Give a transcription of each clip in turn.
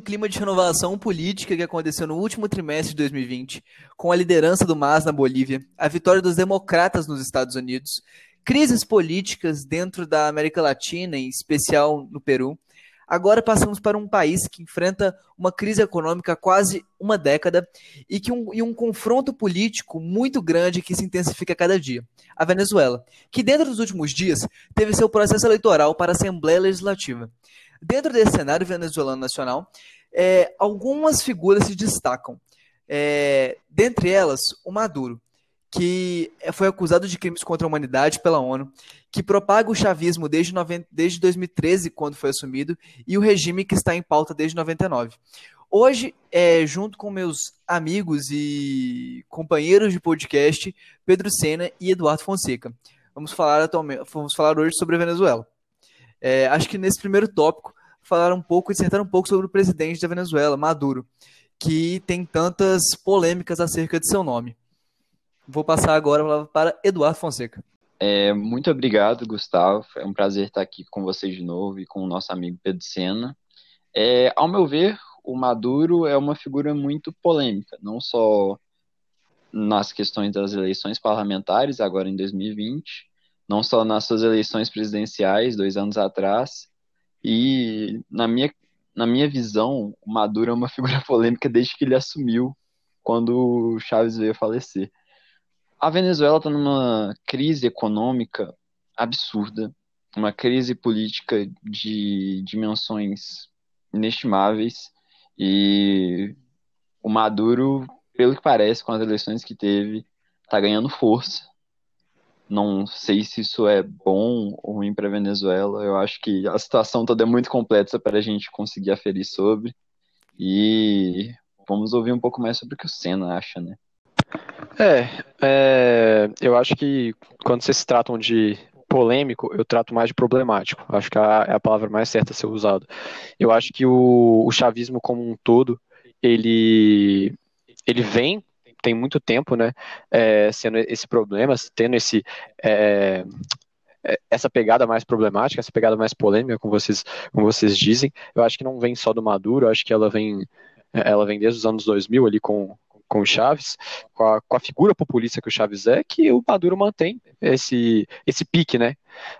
do clima de renovação política que aconteceu no último trimestre de 2020, com a liderança do MAS na Bolívia, a vitória dos democratas nos Estados Unidos, crises políticas dentro da América Latina, em especial no Peru, agora passamos para um país que enfrenta uma crise econômica há quase uma década e, que um, e um confronto político muito grande que se intensifica a cada dia. A Venezuela, que dentro dos últimos dias teve seu processo eleitoral para a Assembleia Legislativa. Dentro desse cenário venezuelano nacional, é, algumas figuras se destacam. É, dentre elas, o Maduro, que foi acusado de crimes contra a humanidade pela ONU, que propaga o chavismo desde, 90, desde 2013, quando foi assumido, e o regime que está em pauta desde 99. Hoje, é, junto com meus amigos e companheiros de podcast, Pedro Sena e Eduardo Fonseca, vamos falar, atualmente, vamos falar hoje sobre a Venezuela. É, acho que nesse primeiro tópico, falar um pouco, dissertar um pouco sobre o presidente da Venezuela, Maduro, que tem tantas polêmicas acerca de seu nome. Vou passar agora para Eduardo Fonseca. É, muito obrigado, Gustavo. É um prazer estar aqui com vocês de novo e com o nosso amigo Pedro Sena. É, ao meu ver, o Maduro é uma figura muito polêmica, não só nas questões das eleições parlamentares, agora em 2020, não só nas suas eleições presidenciais, dois anos atrás, e na minha, na minha visão, o Maduro é uma figura polêmica desde que ele assumiu, quando o Chaves veio a falecer. A Venezuela está numa crise econômica absurda, uma crise política de dimensões inestimáveis, e o Maduro, pelo que parece, com as eleições que teve, está ganhando força não sei se isso é bom ou ruim para a Venezuela. Eu acho que a situação toda é muito complexa para a gente conseguir aferir sobre. E vamos ouvir um pouco mais sobre o que o Senna acha, né? É, é, eu acho que quando vocês se tratam de polêmico, eu trato mais de problemático. Acho que é a palavra mais certa a ser usada. Eu acho que o, o chavismo como um todo, ele, ele vem tem muito tempo, né, é, sendo esse problema, tendo esse é, essa pegada mais problemática, essa pegada mais polêmica, como vocês, como vocês dizem, eu acho que não vem só do Maduro, eu acho que ela vem, ela vem desde os anos 2000 ali com, com o Chaves, com a, com a figura populista que o Chaves é, que o Maduro mantém esse, esse pique, né?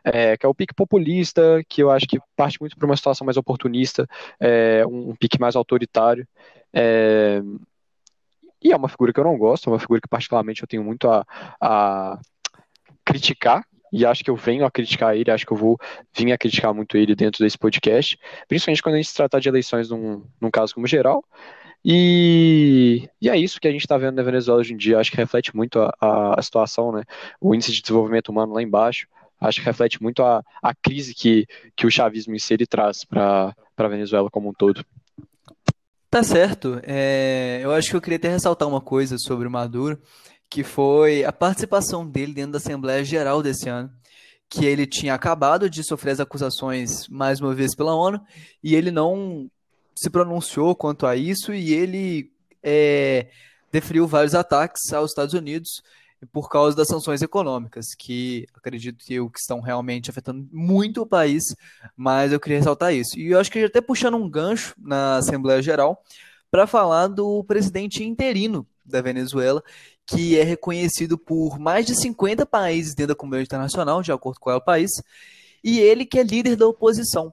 É, que é o pique populista, que eu acho que parte muito para uma situação mais oportunista, é, um, um pique mais autoritário. É, e é uma figura que eu não gosto, é uma figura que particularmente eu tenho muito a, a criticar, e acho que eu venho a criticar ele, acho que eu vou vir a criticar muito ele dentro desse podcast, principalmente quando a gente se tratar de eleições num, num caso como geral. E, e é isso que a gente está vendo na Venezuela hoje em dia, acho que reflete muito a, a, situação, né? O índice de desenvolvimento humano lá embaixo, acho que reflete muito a, a crise que, que o chavismo em si ele traz para a Venezuela como um todo. Tá certo. É, eu acho que eu queria até ressaltar uma coisa sobre o Maduro, que foi a participação dele dentro da Assembleia Geral desse ano, que ele tinha acabado de sofrer as acusações mais uma vez pela ONU e ele não se pronunciou quanto a isso e ele é, deferiu vários ataques aos Estados Unidos por causa das sanções econômicas, que acredito eu que estão realmente afetando muito o país, mas eu queria ressaltar isso. E eu acho que até puxando um gancho na Assembleia Geral para falar do presidente interino da Venezuela, que é reconhecido por mais de 50 países dentro da comunidade internacional, de acordo com o país, e ele que é líder da oposição.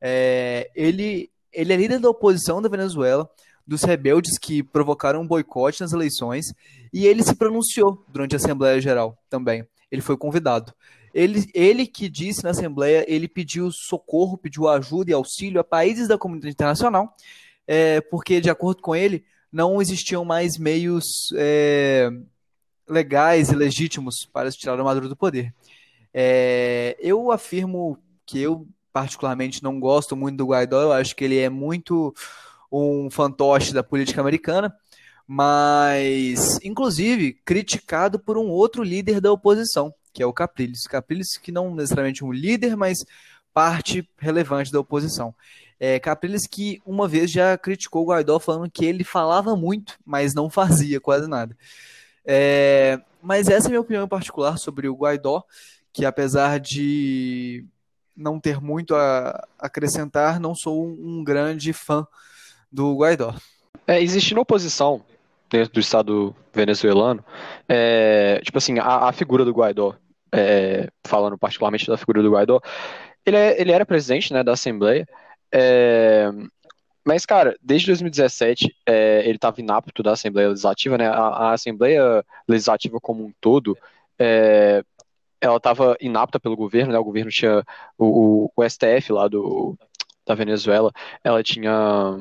É, ele, ele é líder da oposição da Venezuela, dos rebeldes que provocaram um boicote nas eleições, e ele se pronunciou durante a Assembleia Geral também. Ele foi convidado. Ele, ele que disse na Assembleia, ele pediu socorro, pediu ajuda e auxílio a países da comunidade internacional, é, porque, de acordo com ele, não existiam mais meios é, legais e legítimos para tirar o Maduro do poder. É, eu afirmo que eu, particularmente, não gosto muito do Guaidó, eu acho que ele é muito um fantoche da política americana, mas, inclusive, criticado por um outro líder da oposição, que é o Capriles. Capriles, que não necessariamente um líder, mas parte relevante da oposição. É, Capriles que uma vez já criticou o Guaidó falando que ele falava muito, mas não fazia quase nada. É, mas essa é a minha opinião em particular sobre o Guaidó, que apesar de não ter muito a acrescentar, não sou um grande fã do Guaidó. É, existindo oposição dentro do Estado venezuelano, é, tipo assim, a, a, figura do Guaidó, é, falando particularmente da figura do Guaidó, ele, é, ele era presidente né, da Assembleia, é, mas, cara, desde 2017 é, ele estava inapto da Assembleia Legislativa, né? A, a Assembleia Legislativa como um todo, é, ela estava inapta pelo governo, né? O governo tinha o, o, o STF lá do, da Venezuela, ela tinha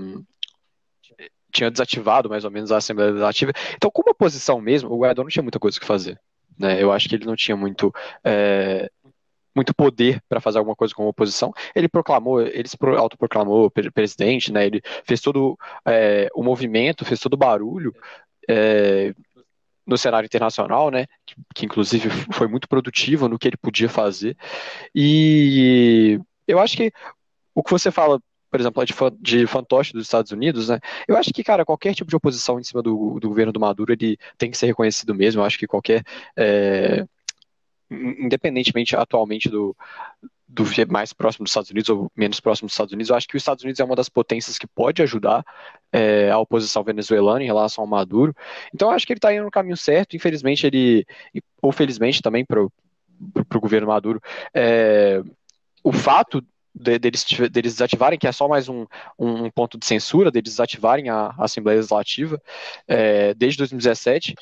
tinha desativado mais ou menos a Assembleia Legislativa. Então, como oposição mesmo, o Guaidó não tinha muita coisa que fazer. Né? Eu acho que ele não tinha muito é, muito poder para fazer alguma coisa como oposição. Ele proclamou, ele se autoproclamou presidente, né? Ele fez todo é, o movimento, fez todo o barulho é, no cenário internacional, né? Que, que, inclusive foi muito produtivo no que ele podia fazer. E eu acho que o que você fala por exemplo, de, de fantoche dos Estados Unidos, né? Eu acho que, cara, qualquer tipo de oposição em cima do, do governo do Maduro, ele tem que ser reconhecido mesmo. Eu acho que qualquer é, independentemente atualmente do, do mais próximo dos Estados Unidos ou menos próximo dos Estados Unidos, eu acho que os Estados Unidos é uma das potências que pode ajudar é, a oposição venezuelana em relação ao Maduro. Então, eu acho que ele está indo no caminho certo. Infelizmente, ele, ou felizmente também para o governo Maduro, é, o fato de, deles, deles desativarem, que é só mais um, um ponto de censura, deles desativarem a, a Assembleia Legislativa é, desde 2017,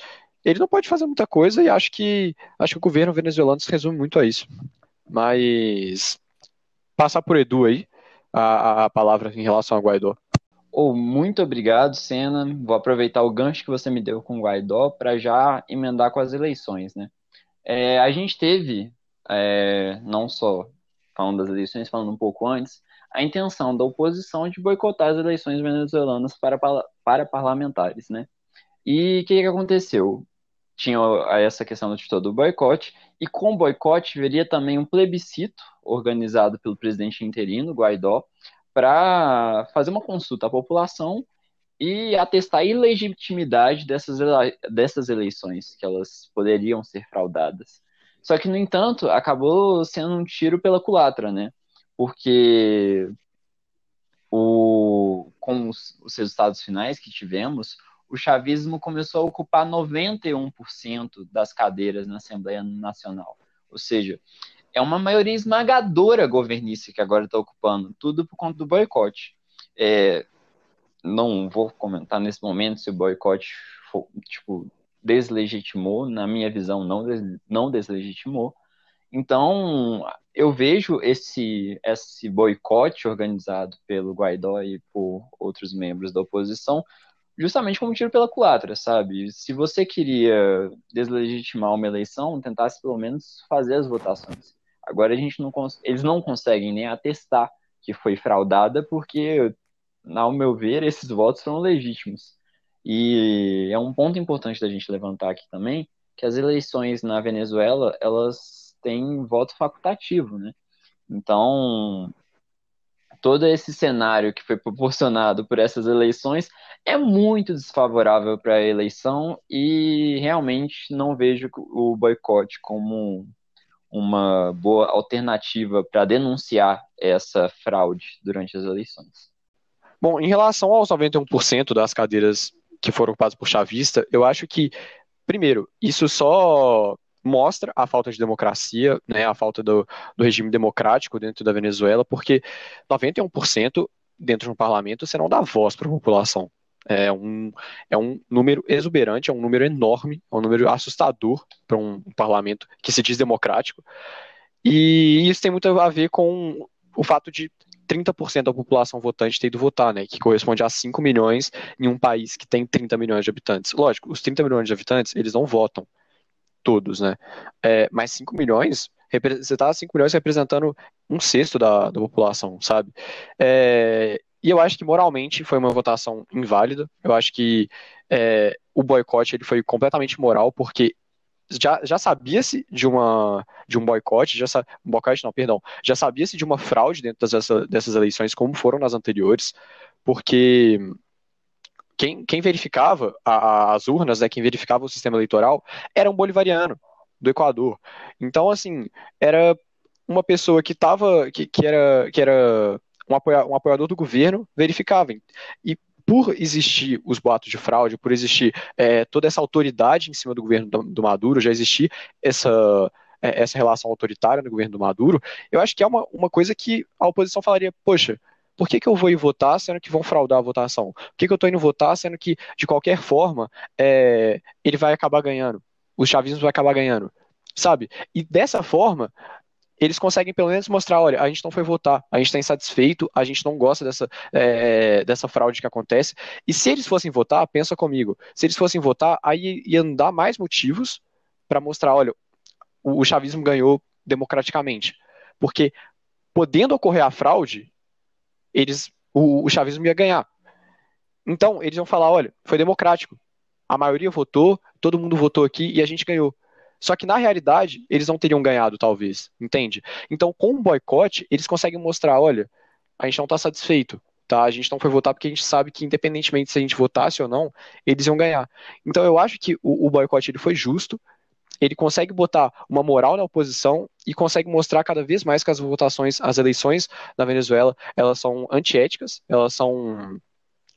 ele não pode fazer muita coisa e acho que acho que o governo venezuelano se resume muito a isso. Mas passar por Edu aí a, a palavra em relação ao Guaidó. Oh, muito obrigado, Senna. Vou aproveitar o gancho que você me deu com o Guaidó para já emendar com as eleições, né? É, a gente teve, é, não só falando das eleições, falando um pouco antes, a intenção da oposição de boicotar as eleições venezuelanas para, para parlamentares, né? E o que, que aconteceu? tinha essa questão do do boicote, e com o boicote viria também um plebiscito organizado pelo presidente interino, Guaidó, para fazer uma consulta à população e atestar a ilegitimidade dessas, dessas eleições, que elas poderiam ser fraudadas. Só que, no entanto, acabou sendo um tiro pela culatra, né? Porque o, com os, os resultados finais que tivemos, o chavismo começou a ocupar 91% das cadeiras na Assembleia Nacional. Ou seja, é uma maioria esmagadora governista que agora está ocupando, tudo por conta do boicote. É, não vou comentar nesse momento se o boicote tipo, deslegitimou, na minha visão, não, des, não deslegitimou. Então, eu vejo esse, esse boicote organizado pelo Guaidó e por outros membros da oposição justamente como tiro pela culatra, sabe? Se você queria deslegitimar uma eleição, tentasse pelo menos fazer as votações. Agora a gente não eles não conseguem nem atestar que foi fraudada porque, ao meu ver, esses votos foram legítimos. E é um ponto importante da gente levantar aqui também, que as eleições na Venezuela, elas têm voto facultativo, né? Então, todo esse cenário que foi proporcionado por essas eleições é muito desfavorável para a eleição e realmente não vejo o boicote como uma boa alternativa para denunciar essa fraude durante as eleições. Bom, em relação aos 91% das cadeiras que foram ocupadas por chavista, eu acho que, primeiro, isso só mostra a falta de democracia, né, a falta do, do regime democrático dentro da Venezuela, porque 91% dentro de um parlamento você não dá voz para a população. É um, é um número exuberante, é um número enorme, é um número assustador para um parlamento que se diz democrático. E isso tem muito a ver com o fato de 30% da população votante ter ido votar, né, que corresponde a 5 milhões em um país que tem 30 milhões de habitantes. Lógico, os 30 milhões de habitantes, eles não votam, todos, né? É, mas 5 milhões, você tá 5 milhões representando um sexto da, da população, sabe? É, e eu acho que moralmente foi uma votação inválida. Eu acho que é, o boicote ele foi completamente moral, porque já, já sabia-se de uma de um boicote, já um boicote não, perdão, já sabia-se de uma fraude dentro dessa, dessas eleições, como foram nas anteriores, porque quem, quem verificava a, as urnas, né, quem verificava o sistema eleitoral, era um bolivariano do Equador. Então, assim, era uma pessoa que estava, que, que, era, que era um, apoia, um apoiador do governo, verificava. E por existir os boatos de fraude, por existir é, toda essa autoridade em cima do governo do, do Maduro, já existir essa, é, essa relação autoritária no governo do Maduro, eu acho que é uma, uma coisa que a oposição falaria, poxa, por que, que eu vou ir votar sendo que vão fraudar a votação? Por que, que eu estou indo votar sendo que, de qualquer forma, é, ele vai acabar ganhando? O chavismo vai acabar ganhando, sabe? E dessa forma, eles conseguem pelo menos mostrar, olha, a gente não foi votar, a gente está insatisfeito, a gente não gosta dessa, é, dessa fraude que acontece. E se eles fossem votar, pensa comigo, se eles fossem votar, aí iam dar mais motivos para mostrar, olha, o, o chavismo ganhou democraticamente. Porque podendo ocorrer a fraude, eles o, o chavismo ia ganhar. Então, eles iam falar, olha, foi democrático. A maioria votou, todo mundo votou aqui e a gente ganhou. Só que na realidade, eles não teriam ganhado, talvez, entende? Então, com o boicote, eles conseguem mostrar, olha, a gente não está satisfeito, tá? A gente não foi votar porque a gente sabe que, independentemente se a gente votasse ou não, eles iam ganhar. Então, eu acho que o, o boicote ele foi justo, ele consegue botar uma moral na oposição e consegue mostrar cada vez mais que as votações, as eleições na Venezuela, elas são antiéticas, elas são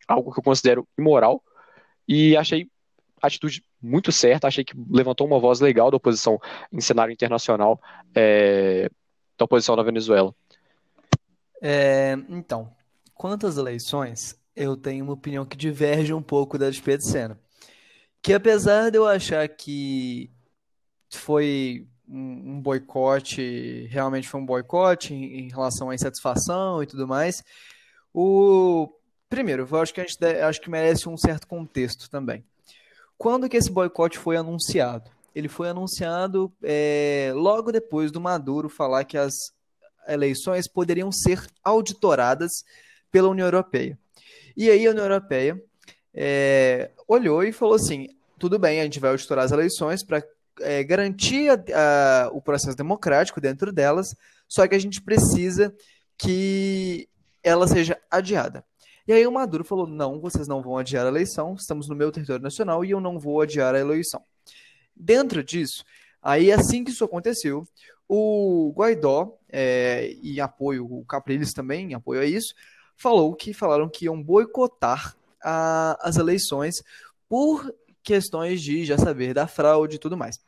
algo que eu considero imoral, e achei atitude muito certa, achei que levantou uma voz legal da oposição em cenário internacional é, da oposição na Venezuela. É, então, quanto às eleições, eu tenho uma opinião que diverge um pouco da de Pedro Sena. Que apesar de eu achar que foi um, boicote, realmente foi um boicote em, em, relação à insatisfação e tudo mais, o primeiro, eu acho que a gente acho que merece um certo contexto também. Quando que esse boicote foi anunciado? Ele foi anunciado é, logo depois do Maduro falar que as eleições poderiam ser auditoradas pela União Europeia. E aí a União Europeia é, olhou e falou assim: tudo bem, a gente vai auditorar as eleições para é, garantir a, a, o processo democrático dentro delas, só que a gente precisa que ela seja adiada. E aí o Maduro falou: não, vocês não vão adiar a eleição, estamos no meu território nacional e eu não vou adiar a eleição. Dentro disso, aí assim que isso aconteceu, o Guaidó, é, em apoio, o Capriles também, apoio a isso, falou que falaram que iam boicotar a, as eleições por questões de já saber da fraude e tudo mais.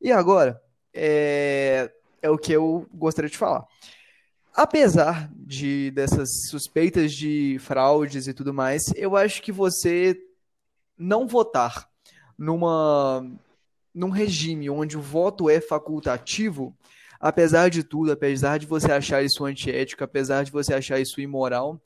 E agora, é, é o que eu gostaria de falar apesar de dessas suspeitas de fraudes e tudo mais, eu acho que você não votar numa num regime onde o voto é facultativo, apesar de tudo, apesar de você achar isso antiético, apesar de você achar isso imoral,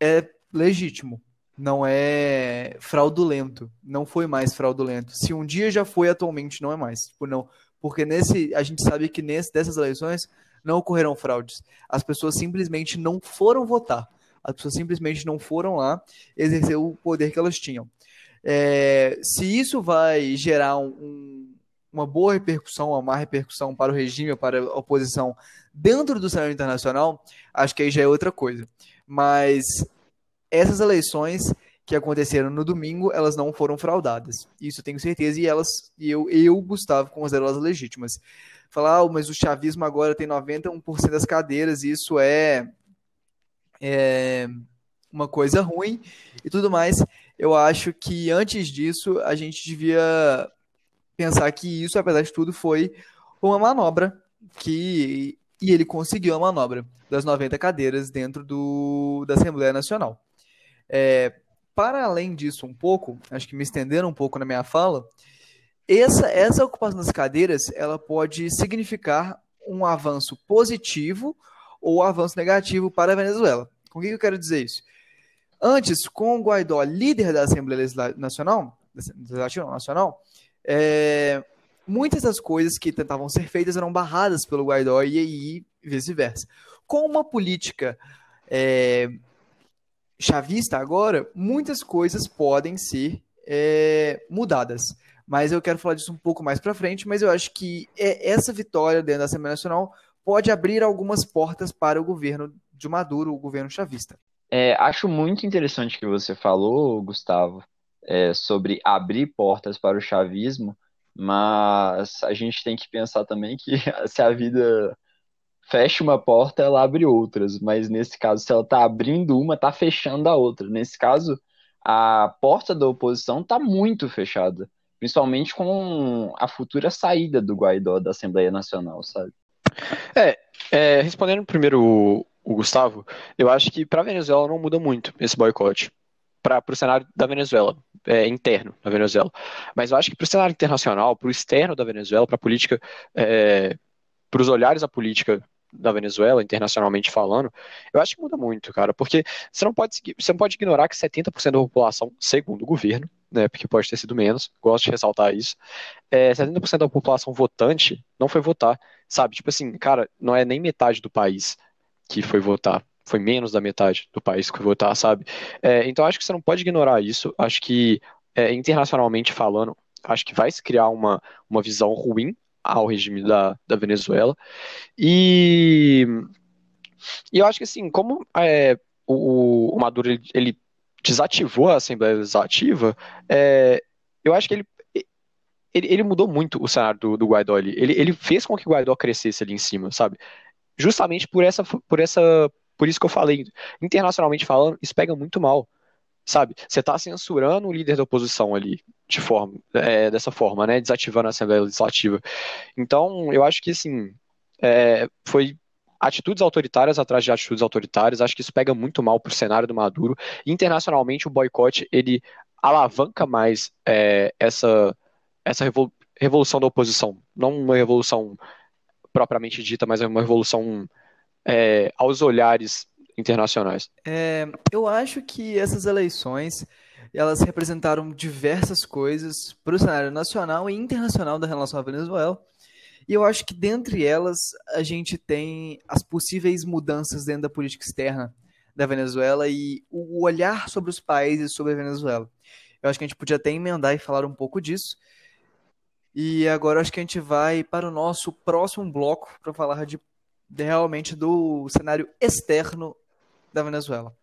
é legítimo. Não é fraudulento. Não foi mais fraudulento. Se um dia já foi, atualmente não é mais. Tipo, não, porque nesse a gente sabe que nesse dessas eleições não ocorreram fraudes. As pessoas simplesmente não foram votar. As pessoas simplesmente não foram lá exercer o poder que elas tinham. É, se isso vai gerar um, uma boa repercussão, uma má repercussão para o regime para a oposição dentro do cenário internacional, acho que aí já é outra coisa. Mas essas eleições que aconteceram no domingo, elas não foram fraudadas. Isso eu tenho certeza, e elas, e eu, eu Gustavo, considero elas legítimas falar, ah, mas o chavismo agora tem 91% das cadeiras, e isso é, é uma coisa ruim e tudo mais. Eu acho que antes disso a gente devia pensar que isso, apesar de tudo, foi uma manobra que e ele conseguiu a manobra das 90 cadeiras dentro do, da Assembleia Nacional. É, para além disso, um pouco, acho que me estendendo um pouco na minha fala, essa, essa ocupação das cadeiras ela pode significar um avanço positivo ou avanço negativo para a Venezuela. Com o que eu quero dizer isso? Antes, com o Guaidó líder da Assembleia Nacional, Legislativa Nacional, é, muitas das coisas que tentavam ser feitas eram barradas pelo Guaidó e aí vice-versa. Com uma política é, chavista agora, muitas coisas podem ser é, mudadas mas eu quero falar disso um pouco mais para frente, mas eu acho que é, essa vitória dentro da Assembleia Nacional pode abrir algumas portas para o governo de Maduro, o governo chavista. É, acho muito interessante que você falou, Gustavo, é, sobre abrir portas para o chavismo, mas a gente tem que pensar também que se a vida fecha uma porta, ela abre outras, mas nesse caso, se ela está abrindo uma, está fechando a outra. Nesse caso, a porta da oposição está muito fechada, principalmente com a futura saída do Guaidó da Assembleia Nacional, sabe? É, é respondendo primeiro o, o Gustavo, eu acho que para a Venezuela não muda muito esse boicote para o cenário da Venezuela, é, interno da Venezuela. Mas eu acho que para o cenário internacional, para o externo da Venezuela, para a política, é, para os olhares à política da Venezuela, internacionalmente falando, eu acho que muda muito, cara, porque você não pode, você não pode ignorar que 70% da população, segundo o governo, né, porque pode ter sido menos, gosto de ressaltar isso, é, 70% da população votante não foi votar, sabe? Tipo assim, cara, não é nem metade do país que foi votar, foi menos da metade do país que foi votar, sabe? É, então acho que você não pode ignorar isso, acho que é, internacionalmente falando, acho que vai se criar uma, uma visão ruim ao regime da, da Venezuela. E, e eu acho que assim, como é, o, o, Maduro ele, ele, desativou a Assembleia Legislativa, é, eu acho que ele, ele, ele, mudou muito o cenário do, do Guaidó ali. Ele, ele fez com que o Guaidó crescesse ali em cima, sabe? Justamente por essa, por essa, por isso que eu falei, internacionalmente falando, isso pega muito mal sabe? Você está censurando o líder da oposição ali, de forma, é, dessa forma, né? Desativando a Assembleia Legislativa. Então, eu acho que, assim, é, foi atitudes autoritárias atrás de atitudes autoritárias. Acho que isso pega muito mal para o cenário do Maduro. Internacionalmente, o boicote ele alavanca mais é, essa essa revolução da oposição, não uma revolução propriamente dita, mas é uma revolução é, aos olhares internacionais. É, eu acho que essas eleições elas representaram diversas coisas para o cenário nacional e internacional da relação à Venezuela. E eu acho que dentre elas a gente tem as possíveis mudanças dentro da política externa da Venezuela e o olhar sobre os países sobre a Venezuela. Eu acho que a gente podia até emendar e falar um pouco disso. E agora acho que a gente vai para o nosso próximo bloco para falar de, de realmente do cenário externo da Venezuela.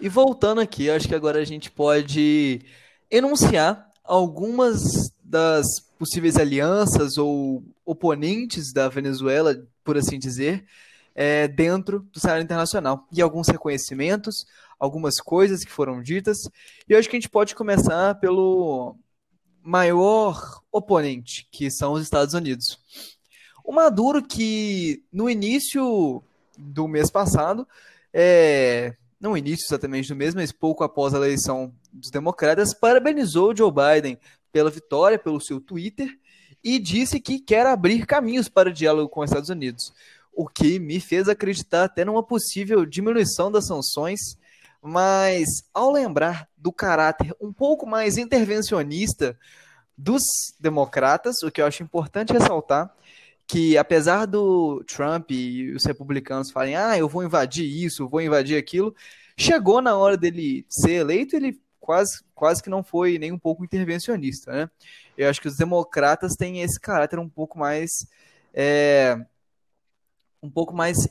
E voltando aqui, acho que agora a gente pode enunciar algumas das possíveis alianças ou oponentes da Venezuela, por assim dizer, é, dentro do cenário internacional. E alguns reconhecimentos, algumas coisas que foram ditas. E eu acho que a gente pode começar pelo maior oponente, que são os Estados Unidos. O Maduro, que no início do mês passado, é, não início exatamente do mês, mas pouco após a eleição dos democratas, parabenizou Joe Biden pela vitória pelo seu Twitter e disse que quer abrir caminhos para o diálogo com os Estados Unidos, o que me fez acreditar até numa possível diminuição das sanções mas ao lembrar do caráter um pouco mais intervencionista dos democratas, o que eu acho importante ressaltar, que apesar do Trump e os republicanos falarem, ah, eu vou invadir isso, vou invadir aquilo, chegou na hora dele ser eleito, ele quase, quase que não foi nem um pouco intervencionista, né? Eu acho que os democratas têm esse caráter um pouco mais é, um pouco mais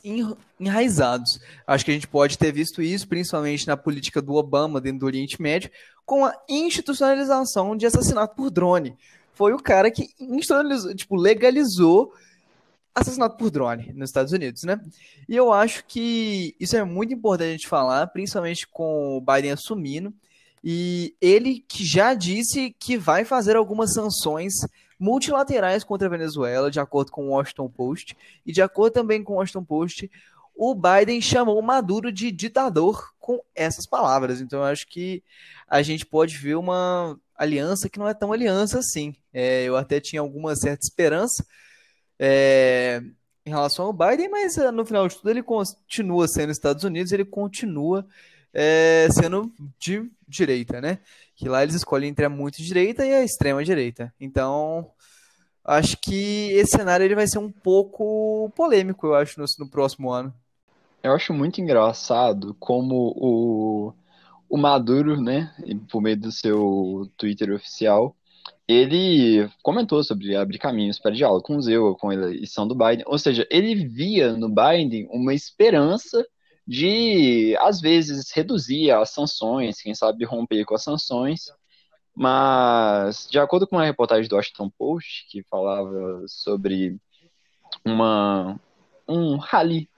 enraizados. Acho que a gente pode ter visto isso, principalmente na política do Obama dentro do Oriente Médio, com a institucionalização de assassinato por drone. Foi o cara que institucionalizou, tipo, legalizou assassinato por drone nos Estados Unidos, né? E eu acho que isso é muito importante a gente falar, principalmente com o Biden assumindo, e ele que já disse que vai fazer algumas sanções multilaterais contra a Venezuela, de acordo com o Washington Post, e de acordo também com o Washington Post, o Biden chamou Maduro de ditador com essas palavras. Então eu acho que a gente pode ver uma aliança que não é tão aliança assim. É, eu até tinha alguma certa esperança é, em relação ao Biden, mas é, no final de tudo ele continua sendo Estados Unidos, ele continua é, sendo de direita, né? Que lá eles escolhem entre a muito direita e a extrema direita. Então, acho que esse cenário ele vai ser um pouco polêmico, eu acho, no, no próximo ano. Eu acho muito engraçado como o, o Maduro, né, por meio do seu Twitter oficial, ele comentou sobre abrir caminhos para diálogo com o Zeu, com a eleição do Biden. Ou seja, ele via no Biden uma esperança de, às vezes, reduzir as sanções, quem sabe romper com as sanções. Mas, de acordo com uma reportagem do Washington Post, que falava sobre uma, um rally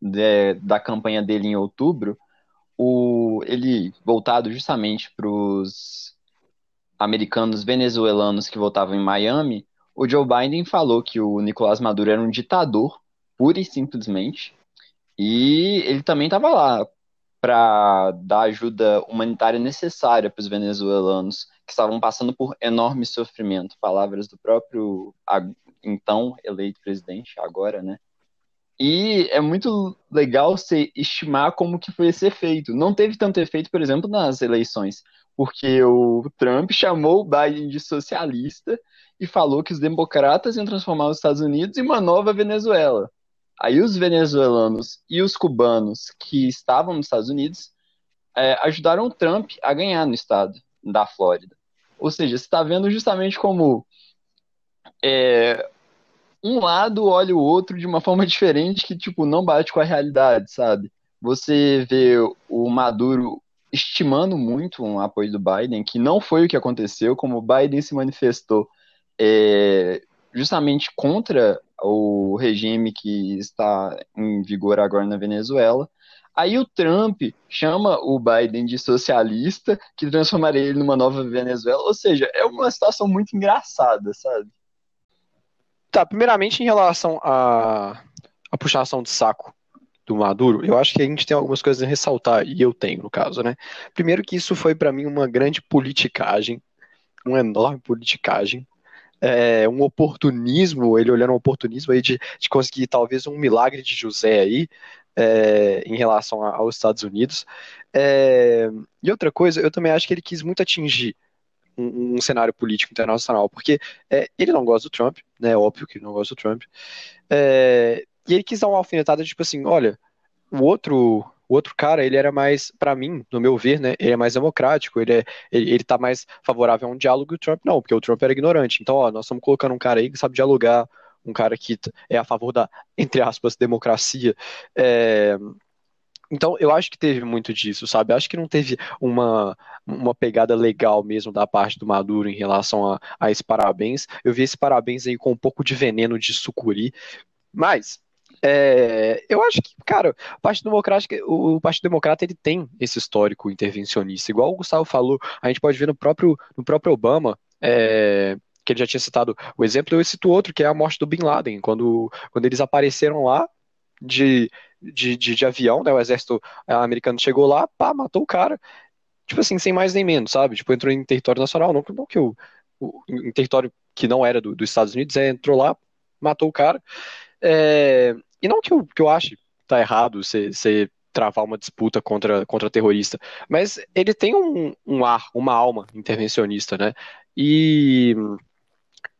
de, da campanha dele em outubro, o, ele voltado justamente para os americanos venezuelanos que votavam em Miami, o Joe Biden falou que o Nicolás Maduro era um ditador, pura e simplesmente, e ele também estava lá para dar ajuda humanitária necessária para os venezuelanos que estavam passando por enorme sofrimento. Palavras do próprio então eleito presidente, agora, né? E é muito legal você estimar como que foi esse efeito. Não teve tanto efeito, por exemplo, nas eleições, porque o Trump chamou o Biden de socialista e falou que os democratas iam transformar os Estados Unidos em uma nova Venezuela. Aí os venezuelanos e os cubanos que estavam nos Estados Unidos é, ajudaram o Trump a ganhar no estado da Flórida. Ou seja, você está vendo justamente como é, um lado olha o outro de uma forma diferente que, tipo, não bate com a realidade, sabe? Você vê o Maduro estimando muito um apoio do Biden, que não foi o que aconteceu, como o Biden se manifestou é, justamente contra o regime que está em vigor agora na Venezuela. Aí o Trump chama o Biden de socialista, que transformaria ele numa nova Venezuela. Ou seja, é uma situação muito engraçada, sabe? Tá, primeiramente em relação à a, puxação de saco do Maduro, eu acho que a gente tem algumas coisas a ressaltar, e eu tenho, no caso, né? Primeiro que isso foi para mim uma grande politicagem, uma enorme politicagem, é, um oportunismo, ele olhando um oportunismo aí de, de conseguir talvez um milagre de José aí, é, em relação aos Estados Unidos. É, e outra coisa, eu também acho que ele quis muito atingir um, um cenário político internacional, porque é, ele não gosta do Trump, né? É óbvio que ele não gosta do Trump. E ele quis dar uma alfinetada, tipo assim, olha, o outro o outro cara, ele era mais, para mim, no meu ver, né, ele é mais democrático, ele, é, ele, ele tá mais favorável a um diálogo e o Trump não, porque o Trump era ignorante. Então, ó, nós estamos colocando um cara aí que sabe dialogar, um cara que é a favor da, entre aspas, democracia. É, então, eu acho que teve muito disso, sabe? Acho que não teve uma, uma pegada legal mesmo da parte do Maduro em relação a, a esse parabéns. Eu vi esse parabéns aí com um pouco de veneno de sucuri, mas é, eu acho que, cara, o Partido o Partido Democrata ele tem esse histórico intervencionista. Igual o Gustavo falou, a gente pode ver no próprio, no próprio Obama, é, que ele já tinha citado o exemplo, eu cito outro, que é a morte do Bin Laden, quando, quando eles apareceram lá de, de, de, de avião, né, o exército americano chegou lá, pá, matou o cara, tipo assim, sem mais nem menos, sabe? Tipo, entrou em território nacional, não, não que o, o em território que não era do, dos Estados Unidos, é, entrou lá, matou o cara, é, e não que eu, que eu ache tá errado você travar uma disputa contra, contra terrorista, mas ele tem um, um ar, uma alma intervencionista, né? E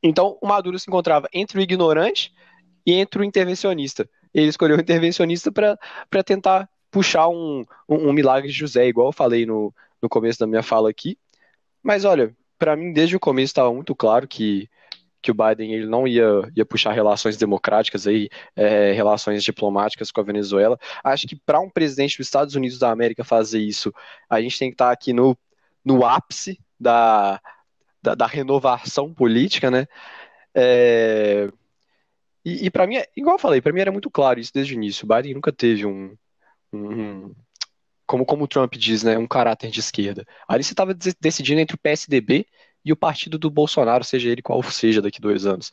então o Maduro se encontrava entre o ignorante e entre o intervencionista. Ele escolheu o intervencionista para tentar puxar um, um, um, milagre de José, igual eu falei no, no começo da minha fala aqui. Mas olha, para mim desde o começo estava muito claro que que o Biden ele não ia, ia puxar relações democráticas aí, é, relações diplomáticas com a Venezuela. Acho que para um presidente dos Estados Unidos da América fazer isso, a gente tem que estar tá aqui no, no ápice da, da, da renovação política, né? É, e, e para mim, igual eu falei, para mim era muito claro isso desde o início. O Biden nunca teve um, um como, como o Trump diz, né, um caráter de esquerda. Ali você estava decidindo entre o PSDB e o partido do Bolsonaro, seja ele qual seja daqui dois anos.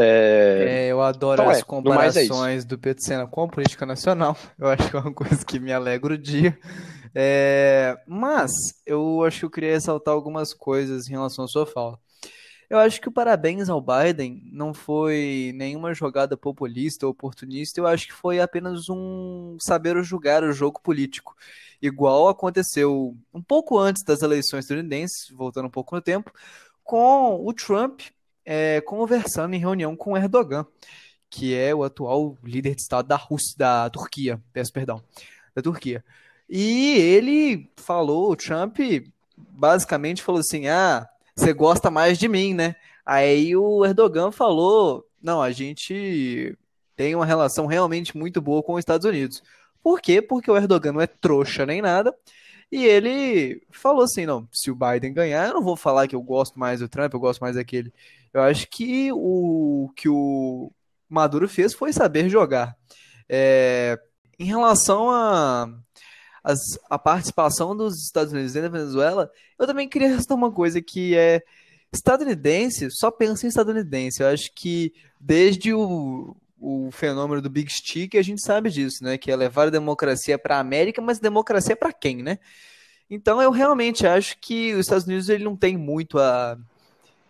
É... É, eu adoro então, as é, é comparações do Pedro Sena com a política nacional. Eu acho que é uma coisa que me alegra o dia. É, mas eu acho que eu queria ressaltar algumas coisas em relação à sua fala. Eu acho que o parabéns ao Biden não foi nenhuma jogada populista ou oportunista, eu acho que foi apenas um saber julgar o jogo político igual aconteceu um pouco antes das eleições estadunidenses, voltando um pouco no tempo, com o Trump é, conversando em reunião com Erdogan, que é o atual líder de Estado da Rússia, da Turquia, peço perdão, da Turquia. E ele falou, o Trump basicamente falou assim: ah, você gosta mais de mim, né? Aí o Erdogan falou: não, a gente tem uma relação realmente muito boa com os Estados Unidos. Por quê? Porque o Erdogan não é trouxa nem nada. E ele falou assim: não, se o Biden ganhar, eu não vou falar que eu gosto mais do Trump, eu gosto mais daquele. Eu acho que o que o Maduro fez foi saber jogar. É, em relação a, as, a participação dos Estados Unidos dentro da Venezuela, eu também queria ressaltar uma coisa que é estadunidense só pensa em estadunidense. Eu acho que desde o, o fenômeno do Big Stick a gente sabe disso, né? Que é levar a democracia para a América, mas democracia para quem, né? Então eu realmente acho que os Estados Unidos ele não tem muito a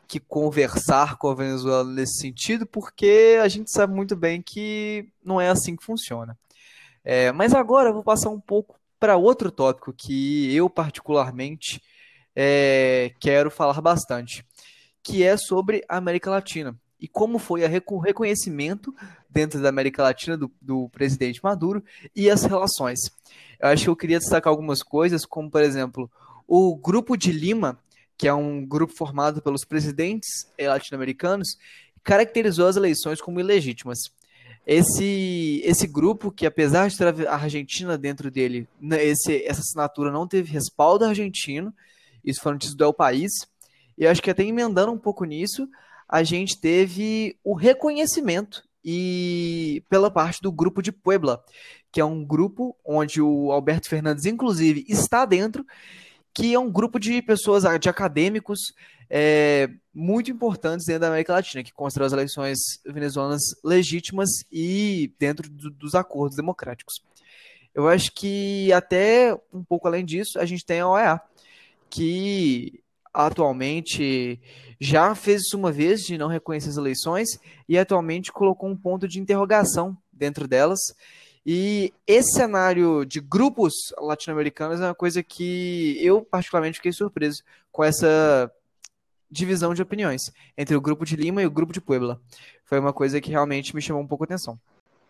que conversar com a Venezuela nesse sentido, porque a gente sabe muito bem que não é assim que funciona. É, mas agora eu vou passar um pouco para outro tópico que eu particularmente é, quero falar bastante, que é sobre a América Latina e como foi o reconhecimento dentro da América Latina do, do, presidente Maduro e as relações. Eu acho que eu queria destacar algumas coisas, como por exemplo, o Grupo de Lima, que é um grupo formado pelos presidentes latino-americanos, caracterizou as eleições como ilegítimas. Esse, esse grupo, que apesar de ter a Argentina dentro dele, né, esse, essa assinatura não teve respaldo argentino, isso foi notícia do El País, e acho que até emendando um pouco nisso, a gente teve o reconhecimento e pela parte do grupo de Puebla, que é um grupo onde o Alberto Fernandes, inclusive, está dentro, que é um grupo de pessoas, de acadêmicos é, muito importantes dentro da América Latina, que consideram as eleições venezuelanas legítimas e dentro do, dos acordos democráticos. Eu acho que até um pouco além disso, a gente tem a OEA, que atualmente já fez isso uma vez de não reconhecer as eleições e atualmente colocou um ponto de interrogação dentro delas e esse cenário de grupos latino-americanos é uma coisa que eu particularmente fiquei surpreso com essa divisão de opiniões entre o grupo de Lima e o grupo de Puebla. Foi uma coisa que realmente me chamou um pouco a atenção.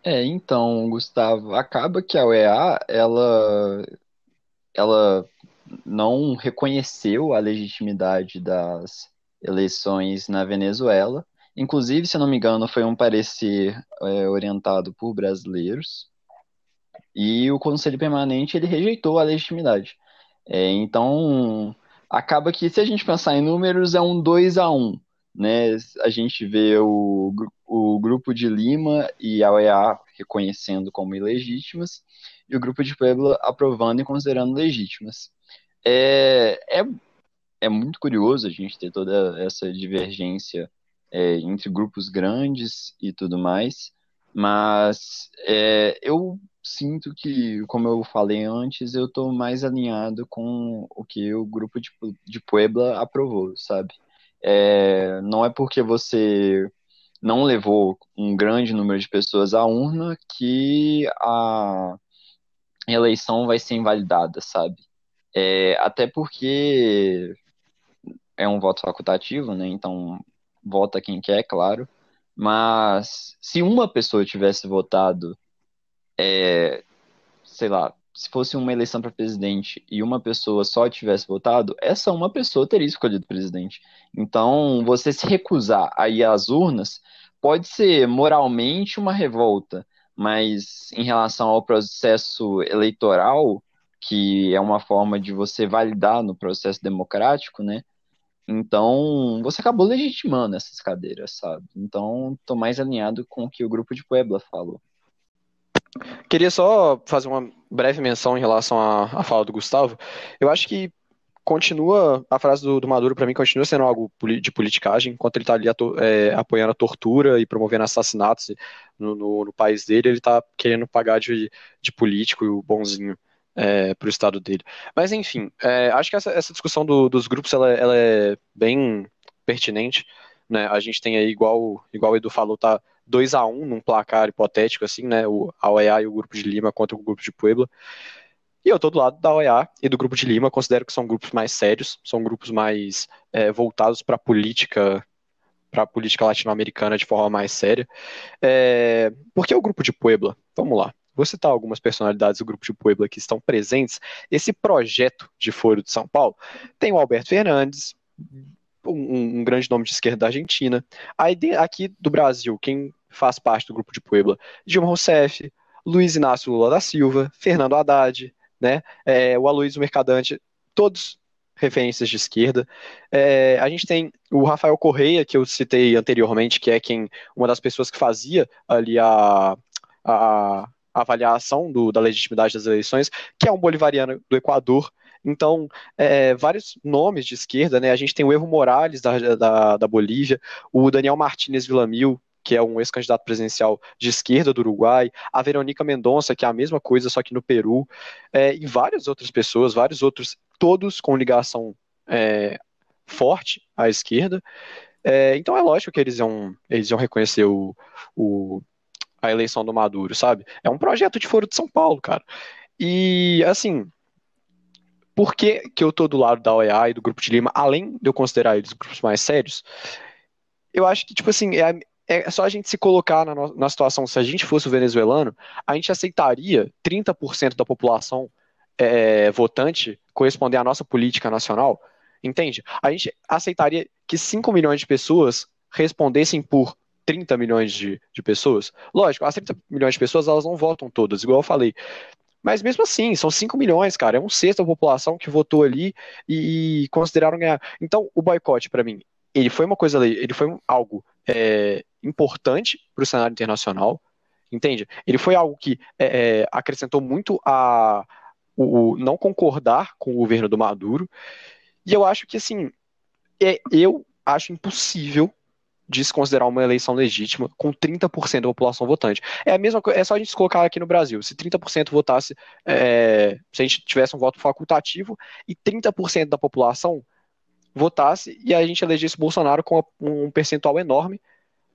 É, então, Gustavo, acaba que a OEA, ela, ela não reconheceu a legitimidade das eleições na Venezuela. Inclusive, se não me engano, foi um parecer é, orientado por brasileiros. E o Conselho Permanente ele rejeitou a legitimidade. É, então, acaba que se a gente pensar em números, é um 2 a 1 né? A gente vê o, o grupo de Lima e a OEA reconhecendo como ilegítimas, e o grupo de Puebla aprovando e considerando legítimas. É, é, é muito curioso a gente ter toda essa divergência é, entre grupos grandes e tudo mais, mas é, eu sinto que, como eu falei antes, eu estou mais alinhado com o que o grupo de, de Puebla aprovou, sabe? É, não é porque você não levou um grande número de pessoas à urna que a eleição vai ser invalidada, sabe? É, até porque é um voto facultativo, né? Então vota quem quer, claro. Mas se uma pessoa tivesse votado é, sei lá, se fosse uma eleição para presidente e uma pessoa só tivesse votado, essa uma pessoa teria escolhido presidente. Então, você se recusar a ir às urnas pode ser moralmente uma revolta, mas em relação ao processo eleitoral, que é uma forma de você validar no processo democrático, né? Então, você acabou legitimando essas cadeiras, sabe? Então, estou mais alinhado com o que o grupo de Puebla falou. Queria só fazer uma breve menção em relação à, à fala do Gustavo. Eu acho que continua, a frase do, do Maduro para mim continua sendo algo de politicagem, enquanto ele está ali é, apoiando a tortura e promovendo assassinatos no, no, no país dele, ele está querendo pagar de, de político e o bonzinho é, para o estado dele. Mas enfim, é, acho que essa, essa discussão do, dos grupos ela, ela, é bem pertinente. Né? A gente tem aí, igual, igual o Edu falou, tá 2 a 1 num placar hipotético, assim, né? O, a OEA e o grupo de Lima contra o grupo de Puebla. E eu tô do lado da OEA e do grupo de Lima, considero que são grupos mais sérios, são grupos mais é, voltados para a política, para a política latino-americana de forma mais séria. É, por que o grupo de Puebla? Vamos lá. Vou citar algumas personalidades do grupo de Puebla que estão presentes. Esse projeto de Foro de São Paulo tem o Alberto Fernandes, um, um, grande nome de esquerda da Argentina. Aí aqui do Brasil, quem faz parte do grupo de Puebla, Dilma Rousseff, Luiz Inácio Lula da Silva, Fernando Haddad, né, é, o Aloysio Mercadante, todos referências de esquerda. É, a gente tem o Rafael Correia, que eu citei anteriormente, que é quem uma das pessoas que fazia ali a, a, a avaliação do, da legitimidade das eleições, que é um bolivariano do Equador. Então, é, vários nomes de esquerda, né? A gente tem o Evo Morales da, da, da Bolívia, o Daniel Martínez Villamil, que é um ex-candidato presidencial de esquerda do Uruguai, a Verônica Mendonça, que é a mesma coisa, só que no Peru, é, e várias outras pessoas, vários outros, todos com ligação é, forte à esquerda. É, então é lógico que eles iam, eles iam reconhecer o, o, a eleição do Maduro, sabe? É um projeto de foro de São Paulo, cara. E, assim, por que, que eu tô do lado da OEA e do Grupo de Lima, além de eu considerar eles grupos mais sérios? Eu acho que, tipo assim, é, é só a gente se colocar na, na situação, se a gente fosse o venezuelano, a gente aceitaria 30% da população é, votante corresponder à nossa política nacional? Entende? A gente aceitaria que 5 milhões de pessoas respondessem por 30 milhões de, de pessoas? Lógico, as 30 milhões de pessoas elas não votam todas, igual eu falei. Mas mesmo assim, são 5 milhões, cara. É um sexto da população que votou ali e, e consideraram ganhar. Então, o boicote, para mim, ele foi uma coisa, ele foi algo é, importante para o cenário internacional, entende? Ele foi algo que é, é, acrescentou muito a o, o, não concordar com o governo do Maduro, e eu acho que, assim, é, eu acho impossível desconsiderar uma eleição legítima com 30% da população votante. É a mesma é só a gente se colocar aqui no Brasil. Se 30% votasse, é, se a gente tivesse um voto facultativo e 30% da população votasse e a gente elegesse Bolsonaro com um percentual enorme,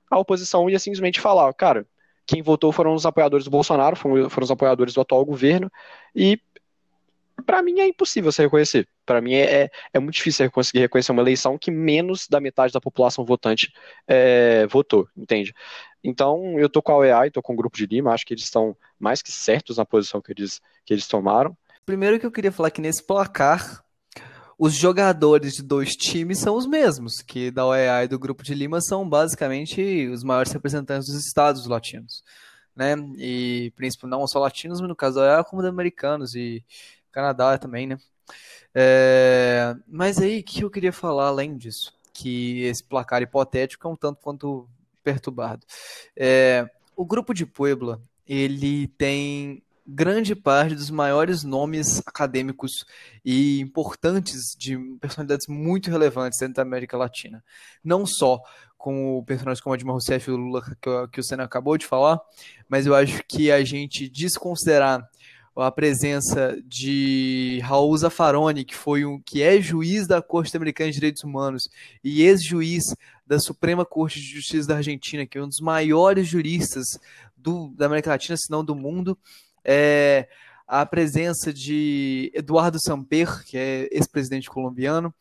a oposição ia simplesmente falar, cara, quem votou foram os apoiadores do Bolsonaro, foram, foram os apoiadores do atual governo, e para mim é impossível você reconhecer. Para mim é, é, muito difícil conseguir reconhecer uma eleição que menos da metade da população votante é, votou, entende? Então eu tô com a OEA e tô com o Grupo de Lima, acho que eles estão mais que certos na posição que eles, que eles tomaram. Primeiro que eu queria falar que nesse placar os jogadores de dois times são os mesmos, que da OEA e do Grupo de Lima são basicamente os maiores representantes dos estados latinos, né? E principalmente não só latinos, mas no caso da OEA, como dos americanos e Canadá também, né? É... Mas aí, o que eu queria falar além disso? Que esse placar hipotético é um tanto quanto perturbado. É... O Grupo de Puebla, ele tem grande parte dos maiores nomes acadêmicos e importantes de personalidades muito relevantes dentro da América Latina. Não só com personagens como a Dilma Rousseff e o Lula, que, que o Senna acabou de falar, mas eu acho que a gente desconsiderar a presença de Raul Zaffaroni, que foi um que é juiz da Corte Americana de Direitos Humanos e ex-juiz da Suprema Corte de Justiça da Argentina, que é um dos maiores juristas do, da América Latina, se não do mundo, é, a presença de Eduardo Samper, que é ex-presidente colombiano.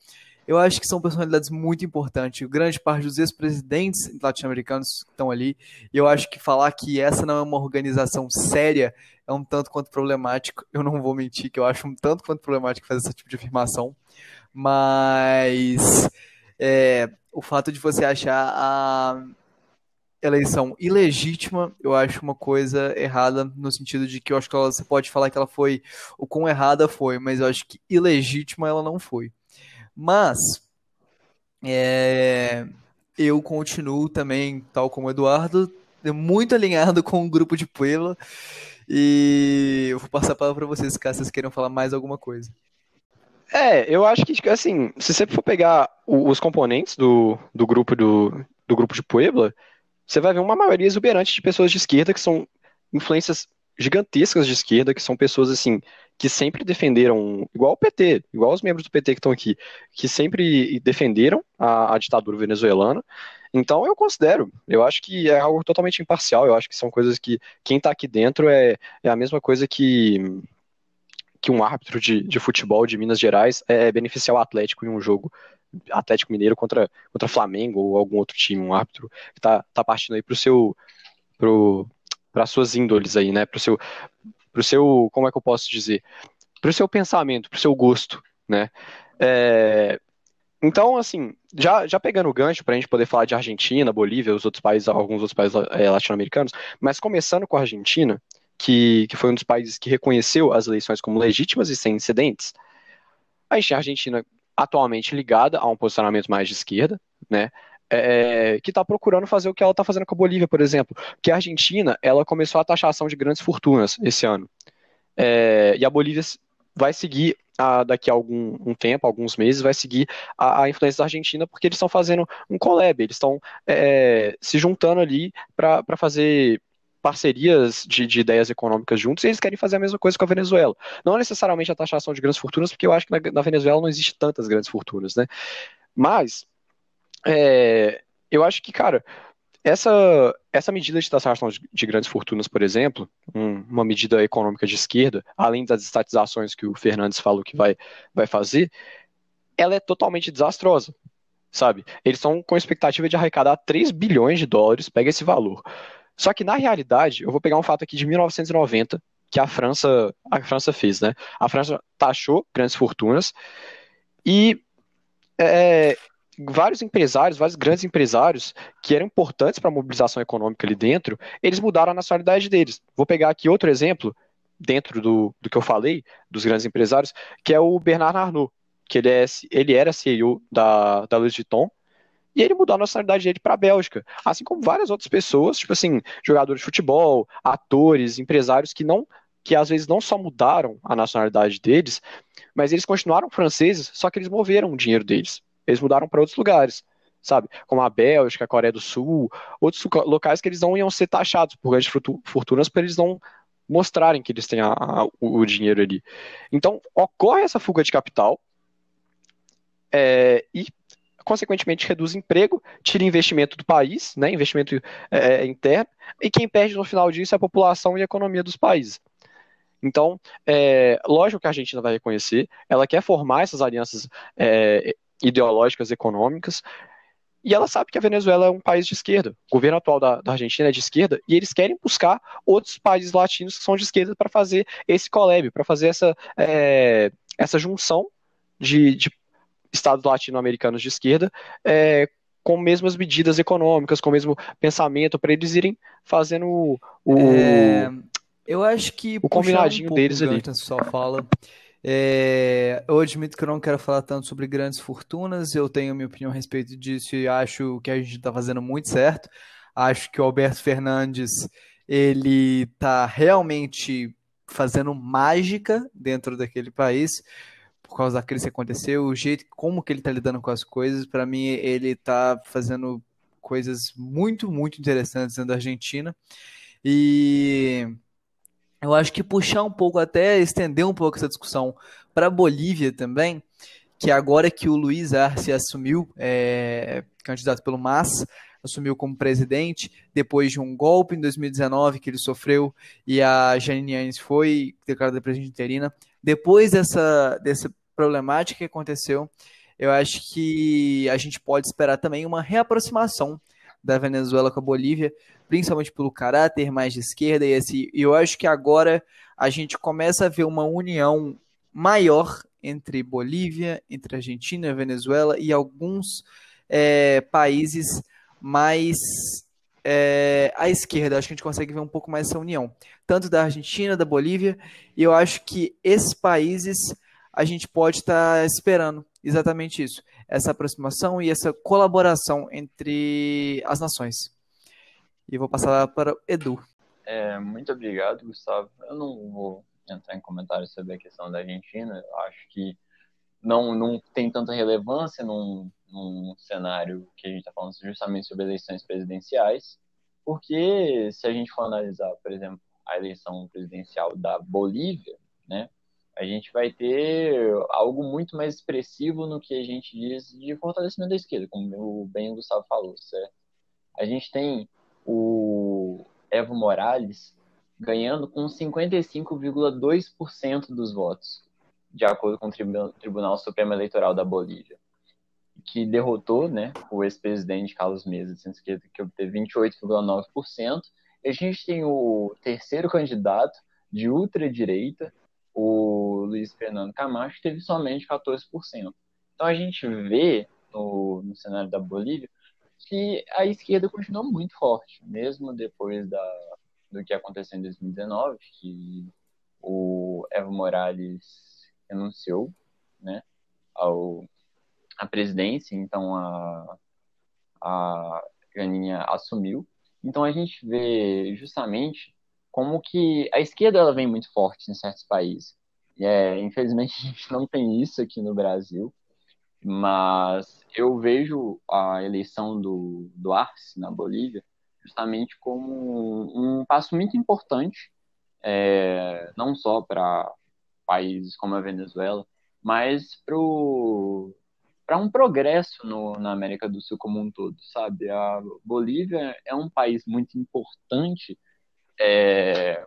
Eu acho que são personalidades muito importantes. Grande parte dos ex-presidentes latino-americanos estão ali. E eu acho que falar que essa não é uma organização séria é um tanto quanto problemático. Eu não vou mentir que eu acho um tanto quanto problemático fazer esse tipo de afirmação. Mas é, o fato de você achar a eleição ilegítima, eu acho uma coisa errada, no sentido de que eu acho que ela, você pode falar que ela foi, o quão errada foi, mas eu acho que ilegítima ela não foi. Mas, é, eu continuo também, tal como o Eduardo, muito alinhado com o grupo de Puebla, e eu vou passar a palavra para vocês, caso vocês queiram falar mais alguma coisa. É, eu acho que, assim, se você for pegar os componentes do, do grupo do, do grupo de Puebla, você vai ver uma maioria exuberante de pessoas de esquerda que são influências gigantescas de esquerda, que são pessoas assim que sempre defenderam, igual o PT, igual os membros do PT que estão aqui, que sempre defenderam a, a, ditadura venezuelana. Então eu considero, eu acho que é algo totalmente imparcial, eu acho que são coisas que quem está aqui dentro é, é a mesma coisa que que um árbitro de, de futebol de Minas Gerais é beneficiar o Atlético em um jogo Atlético Mineiro contra, contra Flamengo ou algum outro time, um árbitro que tá, tá partindo aí pro seu para suas índoles aí, né, pro seu pro seu, como é que eu posso dizer? Pro seu pensamento, pro seu gosto, né? É, então, assim, já, já pegando o gancho para a gente poder falar de Argentina, Bolívia, os outros países, alguns outros países é, latino-americanos, mas começando com a Argentina, que, que foi um dos países que reconheceu as eleições como legítimas e sem incidentes. A gente a Argentina atualmente ligada a um posicionamento mais de esquerda, né? É, que está procurando fazer o que ela está fazendo com a Bolívia, por exemplo. Que a Argentina ela começou a taxação de grandes fortunas esse ano. É, e a Bolívia vai seguir a, daqui a algum um tempo, alguns meses, vai seguir a, a, influência da Argentina, porque eles estão fazendo um collab, eles estão é, se juntando ali para fazer parcerias de, de, ideias econômicas juntos e eles querem fazer a mesma coisa com a Venezuela. Não necessariamente a taxação de grandes fortunas, porque eu acho que na, na Venezuela não existe tantas grandes fortunas, né? Mas é, eu acho que, cara, essa, essa medida de taxação de, de grandes fortunas, por exemplo, um, uma medida econômica de esquerda, além das estatizações que o Fernandes falou que vai, vai fazer, ela é totalmente desastrosa, sabe? Eles estão com expectativa de arrecadar 3 bilhões de dólares, pega esse valor. Só que na realidade, eu vou pegar um fato aqui de 1990 que a França a França fez, né? A França taxou grandes fortunas e é, vários empresários, vários grandes empresários que eram importantes para a mobilização econômica ali dentro, eles mudaram a nacionalidade deles. Vou pegar aqui outro exemplo dentro do, do que eu falei dos grandes empresários, que é o Bernard Arnault, que ele, é, ele era CEO da, da Louis Vuitton e ele mudou a nacionalidade dele para a Bélgica. Assim como várias outras pessoas, tipo assim, jogadores de futebol, atores, empresários que não que às vezes não só mudaram a nacionalidade deles, mas eles continuaram franceses, só que eles moveram o dinheiro deles. Eles mudaram para outros lugares, sabe? Como a Bélgica, a Coreia do Sul, outros locais que eles não iam ser taxados por grandes fortunas para eles não mostrarem que eles têm a, a, o dinheiro ali. Então, ocorre essa fuga de capital é, e consequentemente reduz emprego, tira investimento do país, né, investimento é, é, interno, e quem perde no final disso é a população e a economia dos países. Então, é, lógico que a Argentina vai reconhecer, ela quer formar essas alianças é, ideológicas, econômicas, e ela sabe que a Venezuela é um país de esquerda. O governo atual da, da Argentina é de esquerda e eles querem buscar outros países latinos que são de esquerda para fazer esse collab, para fazer essa, é, essa junção de, de estados latino-americanos de esquerda é, com mesmas medidas econômicas, com o mesmo pensamento, para eles irem fazendo o, o é, eu acho que o combinadinho um deles ali. Só fala. É, eu admito que eu não quero falar tanto sobre grandes fortunas, eu tenho minha opinião a respeito disso e acho que a gente está fazendo muito certo. Acho que o Alberto Fernandes ele está realmente fazendo mágica dentro daquele país por causa da crise que aconteceu, o jeito como que ele está lidando com as coisas, para mim ele está fazendo coisas muito, muito interessantes dentro da Argentina. E eu acho que puxar um pouco, até estender um pouco essa discussão para a Bolívia também, que agora que o Luiz Arce assumiu, é, candidato pelo MAS, assumiu como presidente, depois de um golpe em 2019 que ele sofreu e a Janine Anes foi declarada presidente interina. Depois dessa, dessa problemática que aconteceu, eu acho que a gente pode esperar também uma reaproximação da Venezuela com a Bolívia, principalmente pelo caráter mais de esquerda e assim, eu acho que agora a gente começa a ver uma união maior entre Bolívia, entre Argentina Venezuela e alguns é, países mais é, à esquerda. Acho que a gente consegue ver um pouco mais essa união, tanto da Argentina, da Bolívia, e eu acho que esses países a gente pode estar tá esperando exatamente isso, essa aproximação e essa colaboração entre as nações. E vou passar para o Edu. É, muito obrigado, Gustavo. Eu não vou entrar em comentários sobre a questão da Argentina. Eu acho que não, não tem tanta relevância num, num cenário que a gente está falando justamente sobre eleições presidenciais, porque se a gente for analisar, por exemplo, a eleição presidencial da Bolívia, né, a gente vai ter algo muito mais expressivo no que a gente diz de fortalecimento da esquerda, como o bem o Gustavo falou, certo? A gente tem o Evo Morales ganhando com 55,2% dos votos, de acordo com o Tribunal Supremo Eleitoral da Bolívia, que derrotou né, o ex-presidente Carlos Mesa, de esquerda, que obteve 28,9%. E a gente tem o terceiro candidato de ultradireita, o Luiz Fernando Camacho teve somente 14%. Então a gente vê no, no cenário da Bolívia que a esquerda continua muito forte, mesmo depois da, do que aconteceu em 2019, que o Evo Morales renunciou, né, ao a presidência, então a a Janinha assumiu. Então a gente vê justamente como que a esquerda ela vem muito forte em certos países. E, é, infelizmente a gente não tem isso aqui no Brasil, mas eu vejo a eleição do, do Arce na Bolívia justamente como um, um passo muito importante, é, não só para países como a Venezuela, mas para um progresso no, na América do Sul como um todo, sabe? A Bolívia é um país muito importante é,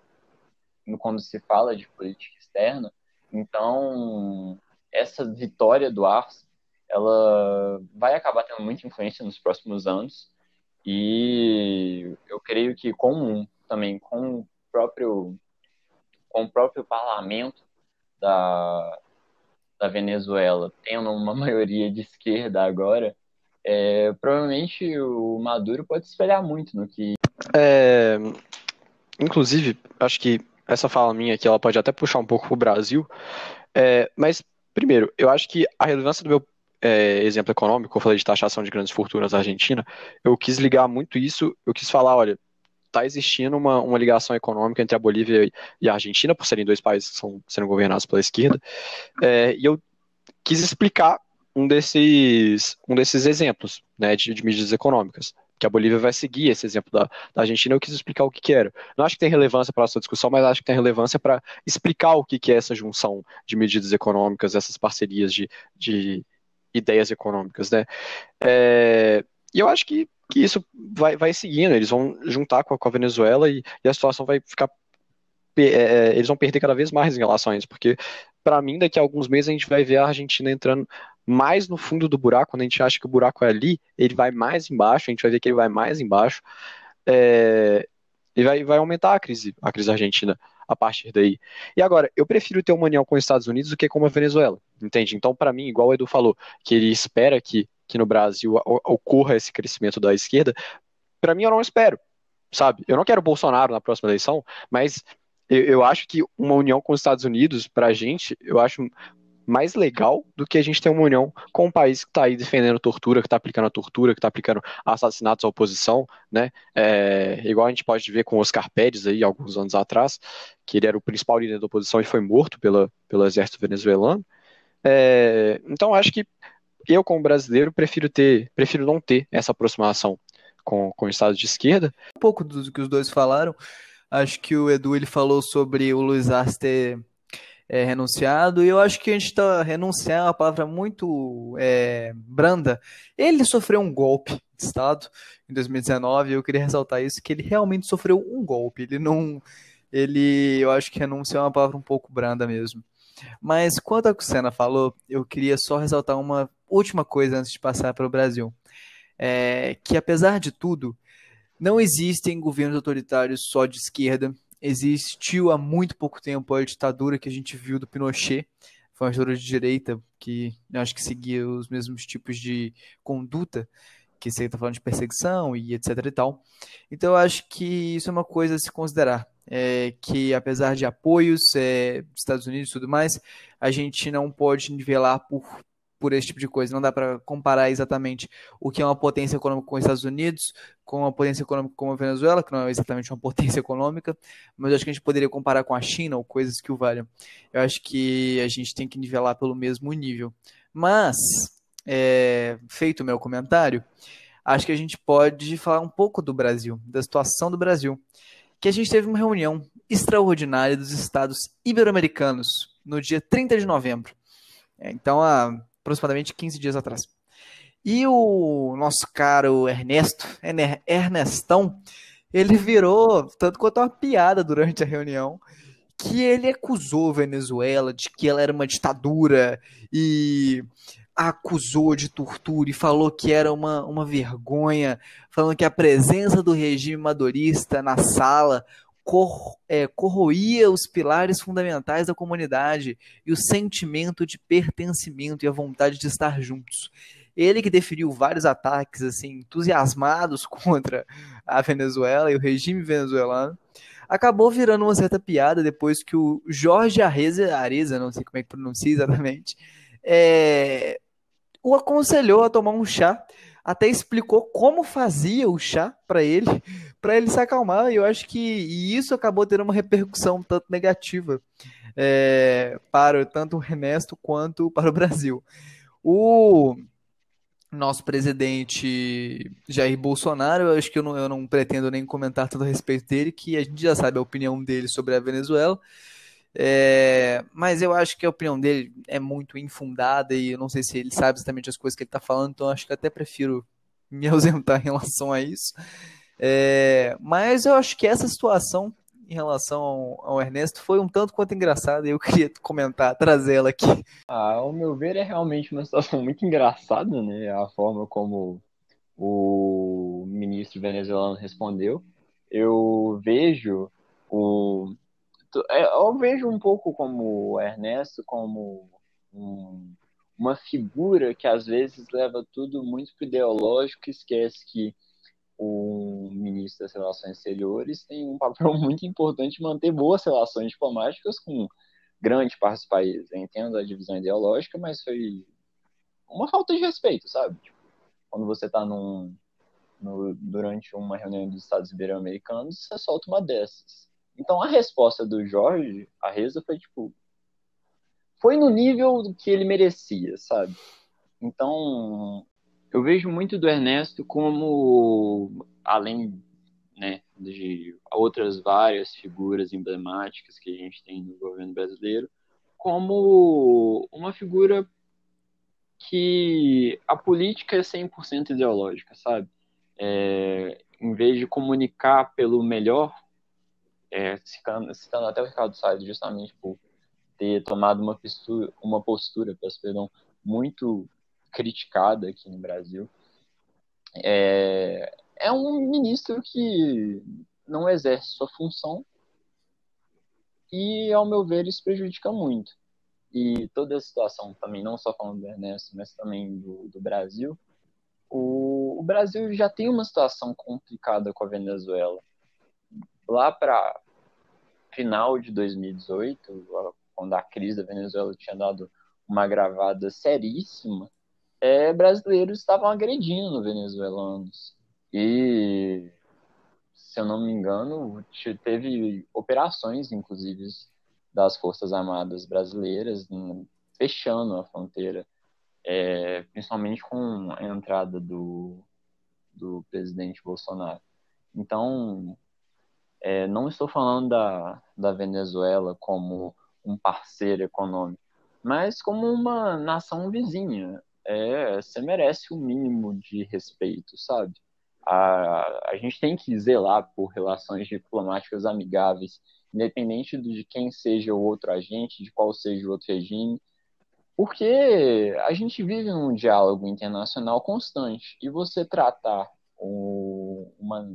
quando se fala de política externa, então essa vitória do Arce ela vai acabar tendo muita influência nos próximos anos e eu creio que com também com o próprio com o próprio parlamento da, da Venezuela tendo uma maioria de esquerda agora, é, provavelmente o Maduro pode espelhar muito no que. É, inclusive, acho que essa fala minha aqui ela pode até puxar um pouco para o Brasil, é, mas primeiro, eu acho que a relevância do meu é, exemplo econômico, eu falei de taxação de grandes fortunas na Argentina, eu quis ligar muito isso, eu quis falar, olha, está existindo uma, uma ligação econômica entre a Bolívia e a Argentina, por serem dois países que são sendo governados pela esquerda, é, e eu quis explicar um desses, um desses exemplos né, de, de medidas econômicas que a Bolívia vai seguir esse exemplo da, da Argentina, eu quis explicar o que, que era. Não acho que tem relevância para a nossa discussão, mas acho que tem relevância para explicar o que, que é essa junção de medidas econômicas, essas parcerias de, de ideias econômicas, né? É, e eu acho que, que isso vai, vai seguindo, eles vão juntar com a, com a Venezuela e, e, a situação vai ficar. É, é, eles vão perder cada vez mais em relação a isso, porque para mim, daqui a alguns meses a gente vai ver a Argentina entrando mais no fundo do buraco, quando a gente acha que o buraco é ali, ele vai mais embaixo, a gente vai ver que ele vai mais embaixo, é, e vai, vai aumentar a crise, a crise argentina a partir daí. E agora, eu prefiro ter uma união com os Estados Unidos do que com a Venezuela, entende? Então, para mim, igual o Edu falou, que ele espera que, que no Brasil ocorra esse crescimento da esquerda, para mim eu não espero, sabe? Eu não quero Bolsonaro na próxima eleição, mas eu, eu acho que uma união com os Estados Unidos, para a gente, eu acho mais legal do que a gente ter uma união com um país que está aí defendendo tortura, que está aplicando a tortura, que está aplicando assassinatos à oposição, né? É, igual a gente pode ver com Oscar Pérez aí, alguns anos atrás, que ele era o principal líder da oposição e foi morto pela, pelo exército venezuelano. É, então acho que eu, como brasileiro, prefiro ter, prefiro não ter essa aproximação com, com o Estado de esquerda. Um pouco do que os dois falaram, acho que o Edu ele falou sobre o Luiz Arce ter é, renunciado, e eu acho que a gente está renunciar é uma palavra muito é, branda. Ele sofreu um golpe de Estado em 2019, e eu queria ressaltar isso, que ele realmente sofreu um golpe. Ele não. Ele, eu acho que renunciar é uma palavra um pouco branda mesmo. Mas quanto ao que o Senna falou, eu queria só ressaltar uma última coisa antes de passar para o Brasil. É, que apesar de tudo, não existem governos autoritários só de esquerda existiu há muito pouco tempo a ditadura que a gente viu do Pinochet. Foi uma ditadura de direita que acho que seguia os mesmos tipos de conduta que você está falando de perseguição e etc e tal. Então eu acho que isso é uma coisa a se considerar. É, que apesar de apoios é, dos Estados Unidos e tudo mais, a gente não pode nivelar por por esse tipo de coisa. Não dá para comparar exatamente o que é uma potência econômica com os Estados Unidos, com uma potência econômica como a Venezuela, que não é exatamente uma potência econômica, mas acho que a gente poderia comparar com a China ou coisas que o valham. Eu acho que a gente tem que nivelar pelo mesmo nível. Mas, é, feito o meu comentário, acho que a gente pode falar um pouco do Brasil, da situação do Brasil. Que a gente teve uma reunião extraordinária dos estados ibero-americanos no dia 30 de novembro. É, então, a aproximadamente 15 dias atrás. E o nosso caro Ernesto, Ernestão, ele virou tanto quanto uma piada durante a reunião, que ele acusou a Venezuela de que ela era uma ditadura e acusou de tortura e falou que era uma, uma vergonha, falando que a presença do regime madurista na sala cor, é, corroía os pilares fundamentais da comunidade e o sentimento de pertencimento e a vontade de estar juntos. Ele que deferiu vários ataques assim entusiasmados contra a Venezuela e o regime venezuelano, acabou virando uma certa piada depois que o Jorge Areza, Areza não sei como é que pronuncia exatamente, é, o aconselhou a tomar um chá, até explicou como fazia o chá para ele, para ele se acalmar. E eu acho que isso acabou tendo uma repercussão tanto negativa é, para tanto o Ernesto quanto para o Brasil. O nosso presidente Jair Bolsonaro, eu acho que eu não, eu não pretendo nem comentar tanto a respeito dele, que a gente já sabe a opinião dele sobre a Venezuela. É, mas eu acho que a opinião dele é muito infundada e eu não sei se ele sabe exatamente as coisas que ele está falando, então acho que até prefiro me ausentar em relação a isso. É, mas eu acho que essa situação em relação ao, ao, Ernesto foi um tanto quanto engraçada e eu queria comentar, trazer ela aqui. Ah, ao meu ver, é realmente uma situação muito engraçada, né? A forma como o ministro venezuelano respondeu. Eu vejo o. É, eu vejo um pouco como o Ernesto como um, uma figura que às vezes leva tudo muito pro ideológico esquece que o ministro das Relações Exteriores tem um papel muito importante manter boas relações diplomáticas com grande parte dos países. Eu entendo a divisão ideológica, mas foi uma falta de respeito, sabe? Tipo, quando você está num, no, durante uma reunião dos Estados Ibero-Americanos, você solta uma dessas. Então a resposta do Jorge, a Reza, foi tipo. Foi no nível que ele merecia, sabe? Então, eu vejo muito do Ernesto como, além né, de outras várias figuras emblemáticas que a gente tem no governo brasileiro, como uma figura que a política é 100% ideológica, sabe? É, em vez de comunicar pelo melhor, é, citando, citando, até o Ricardo Salles, justamente por ter tomado uma postura, uma postura peço perdão, muito criticada aqui no Brasil. É, é um ministro que não exerce sua função e, ao meu ver, isso prejudica muito. E toda a situação também, não só falando do Ernesto, mas também do, do Brasil, o, o Brasil já tem uma situação complicada com a Venezuela. Lá para final de 2018, quando a crise da Venezuela tinha dado uma gravada seríssima, é, brasileiros estavam agredindo venezuelanos. E, se eu não me engano, teve operações, inclusive, das Forças Armadas brasileiras fechando a fronteira, é, principalmente com a entrada do, do presidente Bolsonaro. Então, é, não estou falando da, da Venezuela como um parceiro econômico, mas como uma nação vizinha é, você merece o um mínimo de respeito, sabe? A, a gente tem que zelar por relações diplomáticas amigáveis, independente de quem seja o outro agente, de qual seja o outro regime, porque a gente vive num diálogo internacional constante e você tratar o, uma,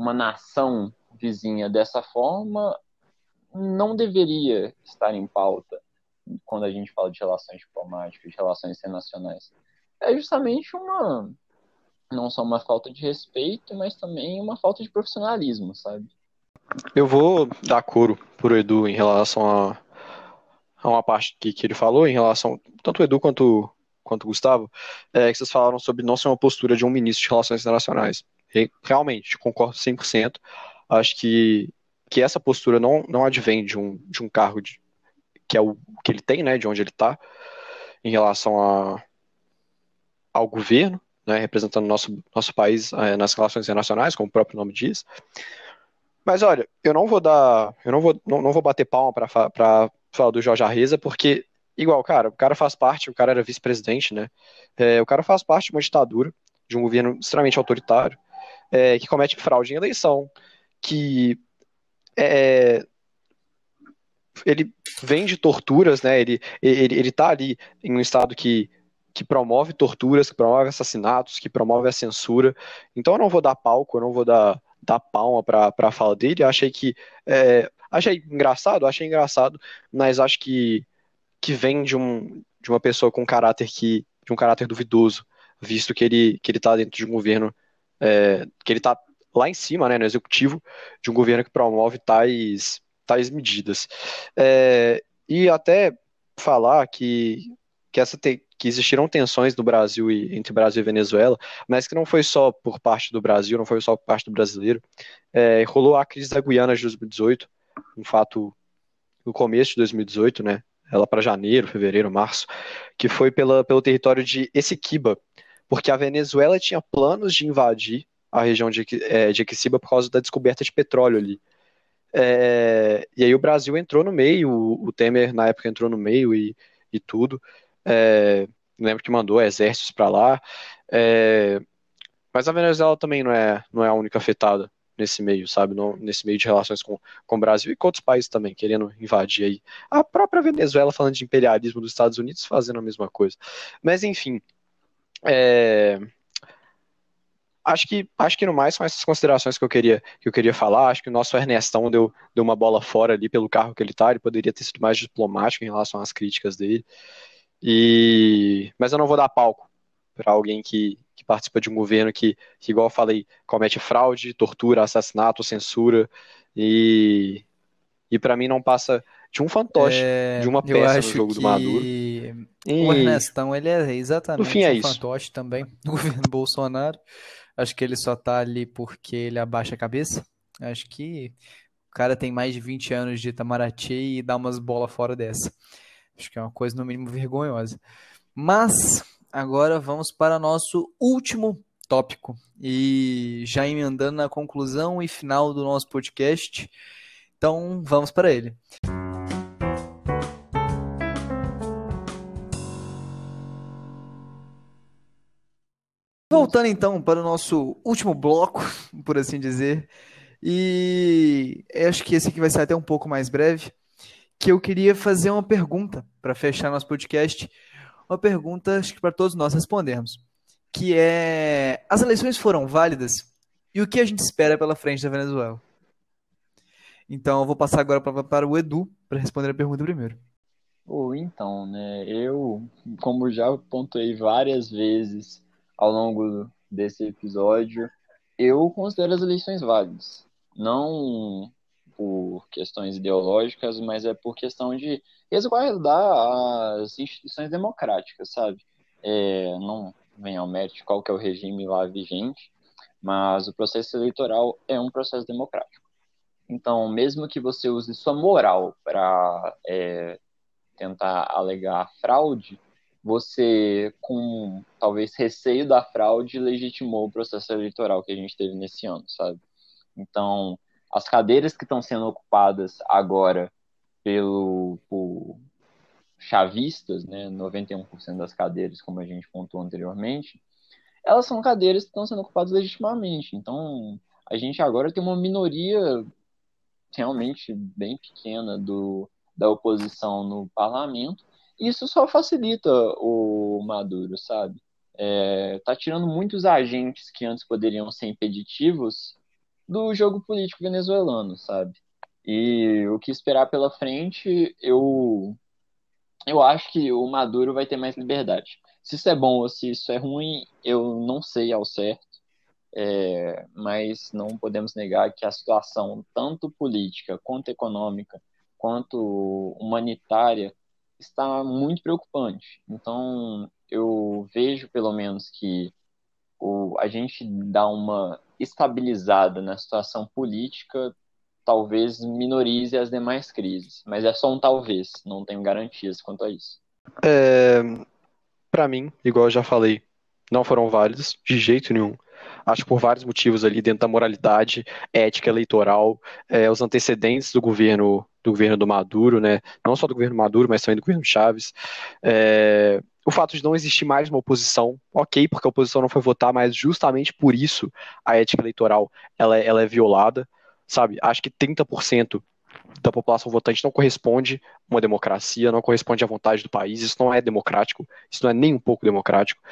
uma nação vizinha dessa forma não deveria estar em pauta quando a gente fala de relações diplomáticas, de relações internacionais. É justamente uma não só uma falta de respeito, mas também uma falta de profissionalismo, sabe? Eu vou dar coro pro Edu em relação a, a uma parte que, que ele falou, em relação, tanto o Edu quanto, quanto o Gustavo, é, que vocês falaram sobre não ser uma postura de um ministro de relações internacionais. Realmente, concordo 100%. Acho que, que essa postura não, não advém de um, de um cargo de, que é o que ele tem, né, de onde ele está, em relação a, ao governo, né, representando nosso, nosso país é, nas relações internacionais, como o próprio nome diz. Mas olha, eu não vou dar, eu não vou, não, não vou bater palma para falar do Jorge Arreza, porque igual, cara, o cara faz parte, o cara era vice-presidente, né? É, o cara faz parte de uma ditadura, de um governo extremamente autoritário, é, que comete fraude em eleição, que é, ele vem de torturas, né? Ele, ele, ele tá ali em um estado que, que promove torturas, que promove assassinatos, que promove a censura. Então eu não vou dar palco, eu não vou dar, dar palma para a fala dele. Eu achei que. É, achei engraçado, achei engraçado, mas acho que, que vem de, um, de uma pessoa com caráter que. de um caráter duvidoso, visto que ele, que ele tá dentro de um governo. É, que ele tá lá em cima, né, no executivo, de um governo que promove tais, tais medidas. É, e até falar que, que, essa te, que existiram tensões no Brasil e entre Brasil e Venezuela, mas que não foi só por parte do Brasil, não foi só por parte do brasileiro. É, rolou a crise da Guiana de 2018, um fato no começo de 2018, né? Ela para janeiro, fevereiro, março, que foi pela, pelo território de Essequiba, porque a Venezuela tinha planos de invadir a região de, é, de Equiciba por causa da descoberta de petróleo ali. É, e aí o Brasil entrou no meio, o, Temer na época entrou no meio e, e tudo. É, lembro que mandou exércitos para lá. É, mas a Venezuela também não é, não é a única afetada nesse meio, sabe? Nesse meio de relações com, com o Brasil e com outros países também, querendo invadir aí. A própria Venezuela falando de imperialismo dos Estados Unidos fazendo a mesma coisa. Mas enfim. É, acho que acho que no mais são essas considerações que eu queria que eu queria falar. Acho que o nosso Ernestão deu, deu uma bola fora ali pelo carro que ele tá. Ele poderia ter sido mais diplomático em relação às críticas dele. E mas eu não vou dar palco para alguém que, que participa de um governo que, que, igual eu falei, comete fraude, tortura, assassinato, censura e e para mim não passa de um fantoche, é, de uma peça no jogo do Maduro. E... O Ernestão, ele é exatamente no fim é um isso. fantoche também do governo Bolsonaro. Acho que ele só tá ali porque ele abaixa a cabeça. Acho que o cara tem mais de 20 anos de Itamaraty e dá umas bolas fora dessa. Acho que é uma coisa no mínimo vergonhosa. Mas agora vamos para nosso último tópico. E já emendando na conclusão e final do nosso podcast. Então vamos para ele. Voltando então para o nosso último bloco, por assim dizer, e acho que esse aqui vai ser até um pouco mais breve, que eu queria fazer uma pergunta para fechar nosso podcast, uma pergunta acho que para todos nós respondermos, que é: as eleições foram válidas e o que a gente espera pela frente da Venezuela? Então eu vou passar agora para, o Edu para responder a pergunta primeiro. Ou então, né? Eu, como já pontuei várias vezes ao longo desse episódio, eu considero as eleições válidas. Não por questões ideológicas, mas é por questão de resguardar as instituições democráticas, sabe? É, não vem ao mérito qual que é o regime lá vigente, mas o processo eleitoral é um processo democrático. Então, mesmo que você use sua moral para é, tentar alegar fraude, você, com talvez receio da fraude, legitimou o processo eleitoral que a gente teve nesse ano, sabe? Então, as cadeiras que estão sendo ocupadas agora pelo por chavistas, né, 91% das cadeiras, como a gente pontuou anteriormente, elas são cadeiras que estão sendo ocupadas legitimamente. Então, a gente agora tem uma minoria realmente bem pequena do, da oposição no parlamento, isso só facilita o Maduro, sabe? É, tá tirando muitos agentes que antes poderiam ser impeditivos do jogo político venezuelano, sabe? E o que esperar pela frente, eu eu acho que o Maduro vai ter mais liberdade. Se isso é bom ou se isso é ruim, eu não sei ao certo. É, mas não podemos negar que a situação, tanto política, quanto econômica, quanto humanitária, está muito preocupante. Então, eu vejo pelo menos que o, a gente dá uma estabilizada na situação política, talvez minorize as demais crises. Mas é só um talvez, não tenho garantias quanto a isso. É, Para mim, igual eu já falei, não foram válidos de jeito nenhum. Acho por vários motivos ali dentro da moralidade, ética eleitoral, é, os antecedentes do governo do governo do Maduro, né? Não só do governo Maduro, mas também do governo Chaves. É, o fato de não existir mais uma oposição, ok, porque a oposição não foi votar, mas justamente por isso a ética eleitoral ela, é, ela é violada, sabe? Acho que 30% da população votante não corresponde a uma democracia, não corresponde à vontade do país, isso não é democrático, isso não é nem um pouco democrático,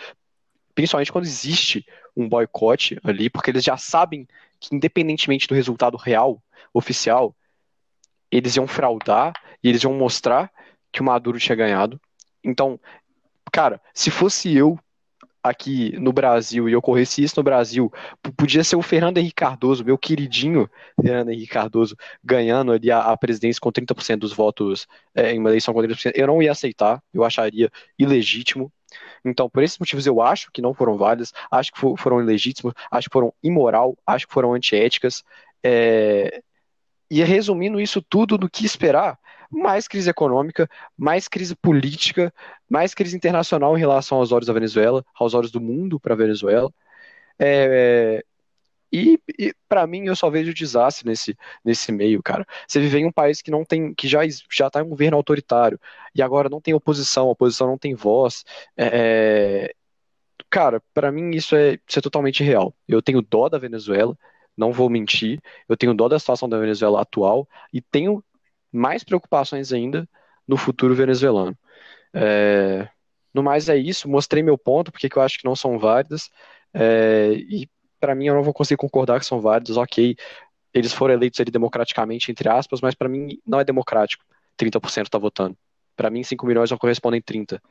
principalmente quando existe um boicote ali, porque eles já sabem que independentemente do resultado real, oficial, eles iam fraudar e eles iam mostrar que o Maduro tinha ganhado. Então, cara, se fosse eu aqui no Brasil e ocorresse isso no Brasil, podia ser o Fernando Henrique Cardoso, meu queridinho Fernando Henrique Cardoso, ganhando ali a, a presidência com 30% dos votos é, em uma eleição com 30%, eu não ia aceitar, eu acharia ilegítimo. Então, por esses motivos, eu acho que não foram válidas, acho que foram ilegítimos, acho que foram imoral, acho que foram antiéticas. É... E resumindo isso tudo, do que esperar? mais crise econômica, mais crise política, mais crise internacional em relação aos olhos da Venezuela, aos olhos do mundo para a Venezuela. É, e, e para mim eu só vejo desastre nesse, nesse meio, cara. Você vive em um país que não tem, que já já está em um governo autoritário e agora não tem oposição, a oposição não tem voz. É, é cara, para mim isso é, isso é totalmente real. Eu tenho dó da Venezuela, não vou mentir. Eu tenho dó da situação da Venezuela atual e tenho mais preocupações ainda no futuro venezuelano. É, no mais é isso, mostrei meu ponto, porque eu acho que não são válidas, é, e para mim eu não vou conseguir concordar que são válidas, ok, eles foram eleitos ali democraticamente, entre aspas, mas para mim não é democrático, 30% está votando. Para mim 5 milhões não correspondem 30.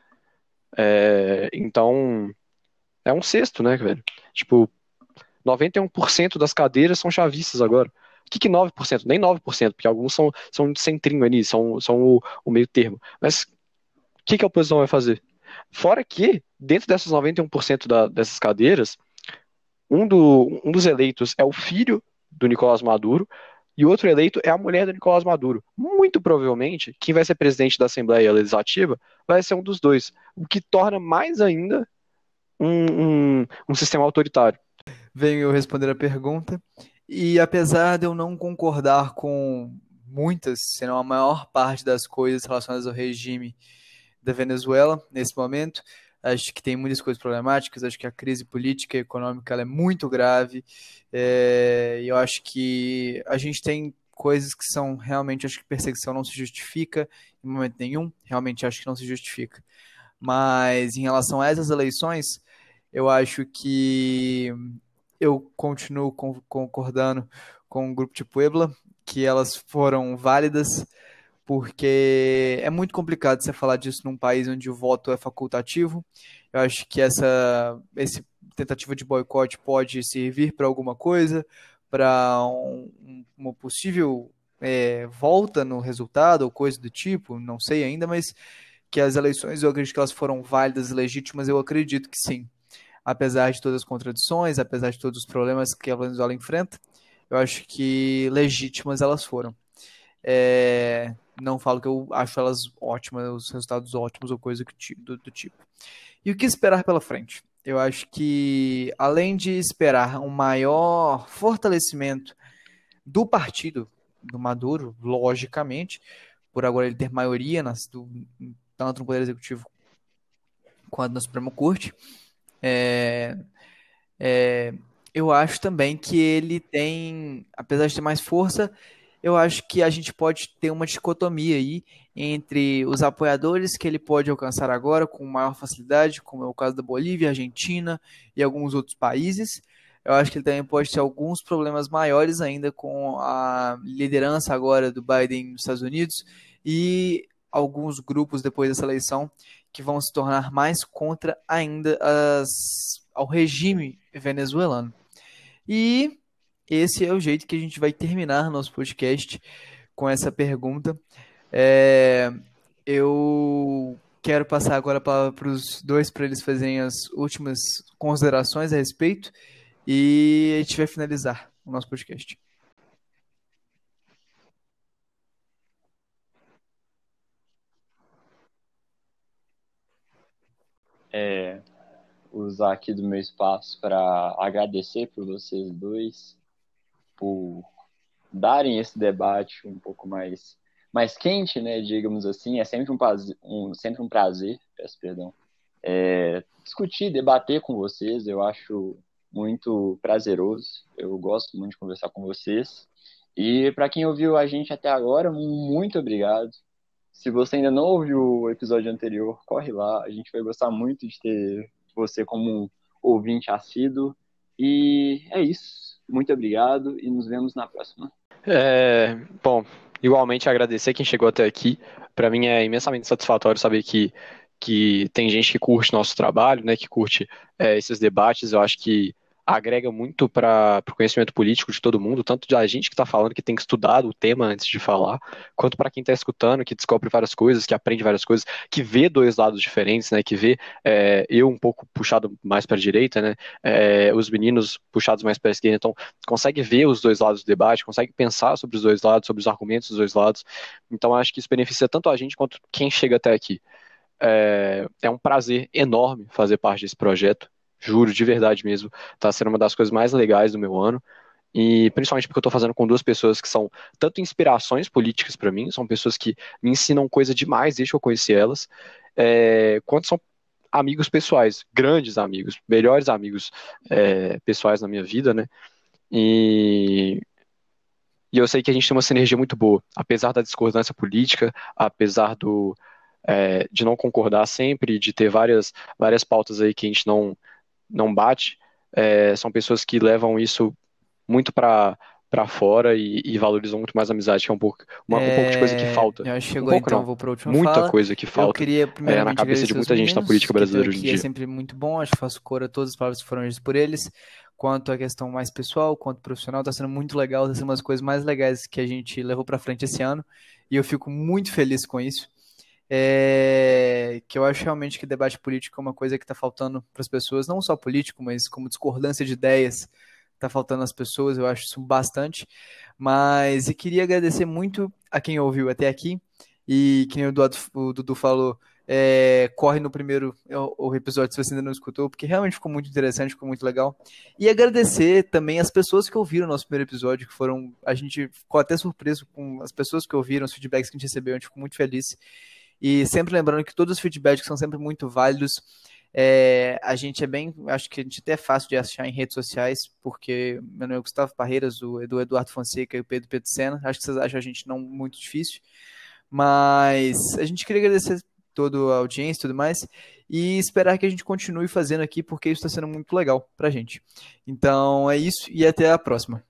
É, então, é um sexto, né, velho? Tipo, 91% das cadeiras são chavistas agora. O que, que 9%? Nem 9%, porque alguns são, são centrinho ali, são, são o, o meio termo. Mas o que, que a oposição vai fazer? Fora que, dentro dessas 91% da, dessas cadeiras, um, do, um dos eleitos é o filho do Nicolás Maduro e o outro eleito é a mulher do Nicolás Maduro. Muito provavelmente, quem vai ser presidente da Assembleia Legislativa vai ser um dos dois, o que torna mais ainda um, um, um sistema autoritário. Venho eu responder a pergunta. E apesar de eu não concordar com muitas, se não a maior parte das coisas relacionadas ao regime da Venezuela nesse momento, acho que tem muitas coisas problemáticas, acho que a crise política e econômica é muito grave, é, e eu acho que a gente tem coisas que são realmente, acho que perseguição não se justifica em momento nenhum, realmente acho que não se justifica. Mas em relação a essas eleições, eu acho que eu continuo concordando com o grupo de Puebla, que elas foram válidas, porque é muito complicado você falar disso num país onde o voto é facultativo. Eu acho que essa esse tentativa de boicote pode servir para alguma coisa, para um, uma possível é, volta no resultado ou coisa do tipo, não sei ainda, mas que as eleições eu acredito que elas foram válidas e legítimas, eu acredito que sim apesar de todas as contradições, apesar de todos os problemas que a Venezuela enfrenta, eu acho que legítimas elas foram. É, não falo que eu acho elas ótimas, os resultados ótimos ou coisa do, do tipo. E o que esperar pela frente? Eu acho que, além de esperar um maior fortalecimento do partido do Maduro, logicamente, por agora ele ter maioria nas, do, tanto no Poder Executivo quanto na Suprema Corte, é, é, eu acho também que ele tem, apesar de ter mais força, eu acho que a gente pode ter uma dicotomia aí entre os apoiadores que ele pode alcançar agora com maior facilidade, como é o caso da Bolívia, Argentina e alguns outros países. Eu acho que ele também pode ter alguns problemas maiores ainda com a liderança agora do Biden nos Estados Unidos e alguns grupos depois dessa eleição que vão se tornar mais contra ainda as, ao regime venezuelano. E esse é o jeito que a gente vai terminar nosso podcast com essa pergunta. É, eu quero passar agora para os dois para eles fazerem as últimas considerações a respeito e a gente vai finalizar o nosso podcast. É, usar aqui do meu espaço para agradecer por vocês dois, por darem esse debate um pouco mais, mais quente, né, digamos assim. É sempre um prazer, um, sempre um prazer peço perdão, é, discutir, debater com vocês. Eu acho muito prazeroso. Eu gosto muito de conversar com vocês. E para quem ouviu a gente até agora, muito obrigado. Se você ainda não ouviu o episódio anterior, corre lá. A gente vai gostar muito de ter você como um ouvinte assíduo. E é isso. Muito obrigado e nos vemos na próxima. É, bom, igualmente agradecer quem chegou até aqui. Para mim é imensamente satisfatório saber que que tem gente que curte nosso trabalho, né, que curte é, esses debates. Eu acho que agrega muito para o conhecimento político de todo mundo, tanto da gente que está falando que tem que estudar o tema antes de falar, quanto para quem está escutando, que descobre várias coisas, que aprende várias coisas, que vê dois lados diferentes, né? Que vê é, eu um pouco puxado mais para a direita, né? É, os meninos puxados mais para a esquerda, então consegue ver os dois lados do debate, consegue pensar sobre os dois lados, sobre os argumentos dos dois lados. Então acho que isso beneficia tanto a gente quanto quem chega até aqui. É, é um prazer enorme fazer parte desse projeto. Juro, de verdade mesmo. Tá sendo uma das coisas mais legais do meu ano. E principalmente porque eu tô fazendo com duas pessoas que são tanto inspirações políticas para mim, são pessoas que me ensinam coisa demais desde que eu conheci elas, é, quanto são amigos pessoais, grandes amigos, melhores amigos é, pessoais na minha vida, né? E, e eu sei que a gente tem uma sinergia muito boa, apesar da discordância política, apesar do, é, de não concordar sempre, de ter várias, várias pautas aí que a gente não, não bate, é, são pessoas que levam isso muito para para fora e, e, valorizam muito mais a amizade, que é um pouco, uma, é... um pouco de coisa que é, falta. Já chegou, um pouco, então, não. vou para última Muita fala. coisa que falta. Eu queria é, na cabeça de muita gente na política brasileira hoje em dia. É sempre muito bom, acho que faço cor a todas as palavras que foram ditas por eles. Quanto à questão mais pessoal, quanto profissional, está sendo muito legal, está sendo uma das coisas mais legais que a gente levou para frente esse ano, e eu fico muito feliz com isso é, que eu acho realmente que debate político é uma coisa que está faltando para as pessoas, não só político, mas como discordância de ideias está faltando às pessoas, eu acho isso bastante. Mas e queria agradecer muito a quem ouviu até aqui e que nem o Dudu, o Dudu falou, é, corre no primeiro o, episódio se você ainda não escutou, porque realmente ficou muito interessante, ficou muito legal. E agradecer também as pessoas que ouviram o nosso primeiro episódio, que foram. A gente ficou até surpreso com as pessoas que ouviram, os feedbacks que a gente recebeu, a gente ficou muito feliz. E sempre lembrando que todos os feedbacks são sempre muito válidos. É, a gente é bem, acho que a gente até é fácil de achar em redes sociais, porque meu nome é Gustavo Parreiras, o Edu Eduardo Fonseca e o Pedro Pedro Sena. Acho que vocês acham a gente não muito difícil. Mas a gente queria agradecer toda a audiência e tudo mais, e esperar que a gente continue fazendo aqui, porque isso está sendo muito legal pra gente. Então é isso, e até a próxima.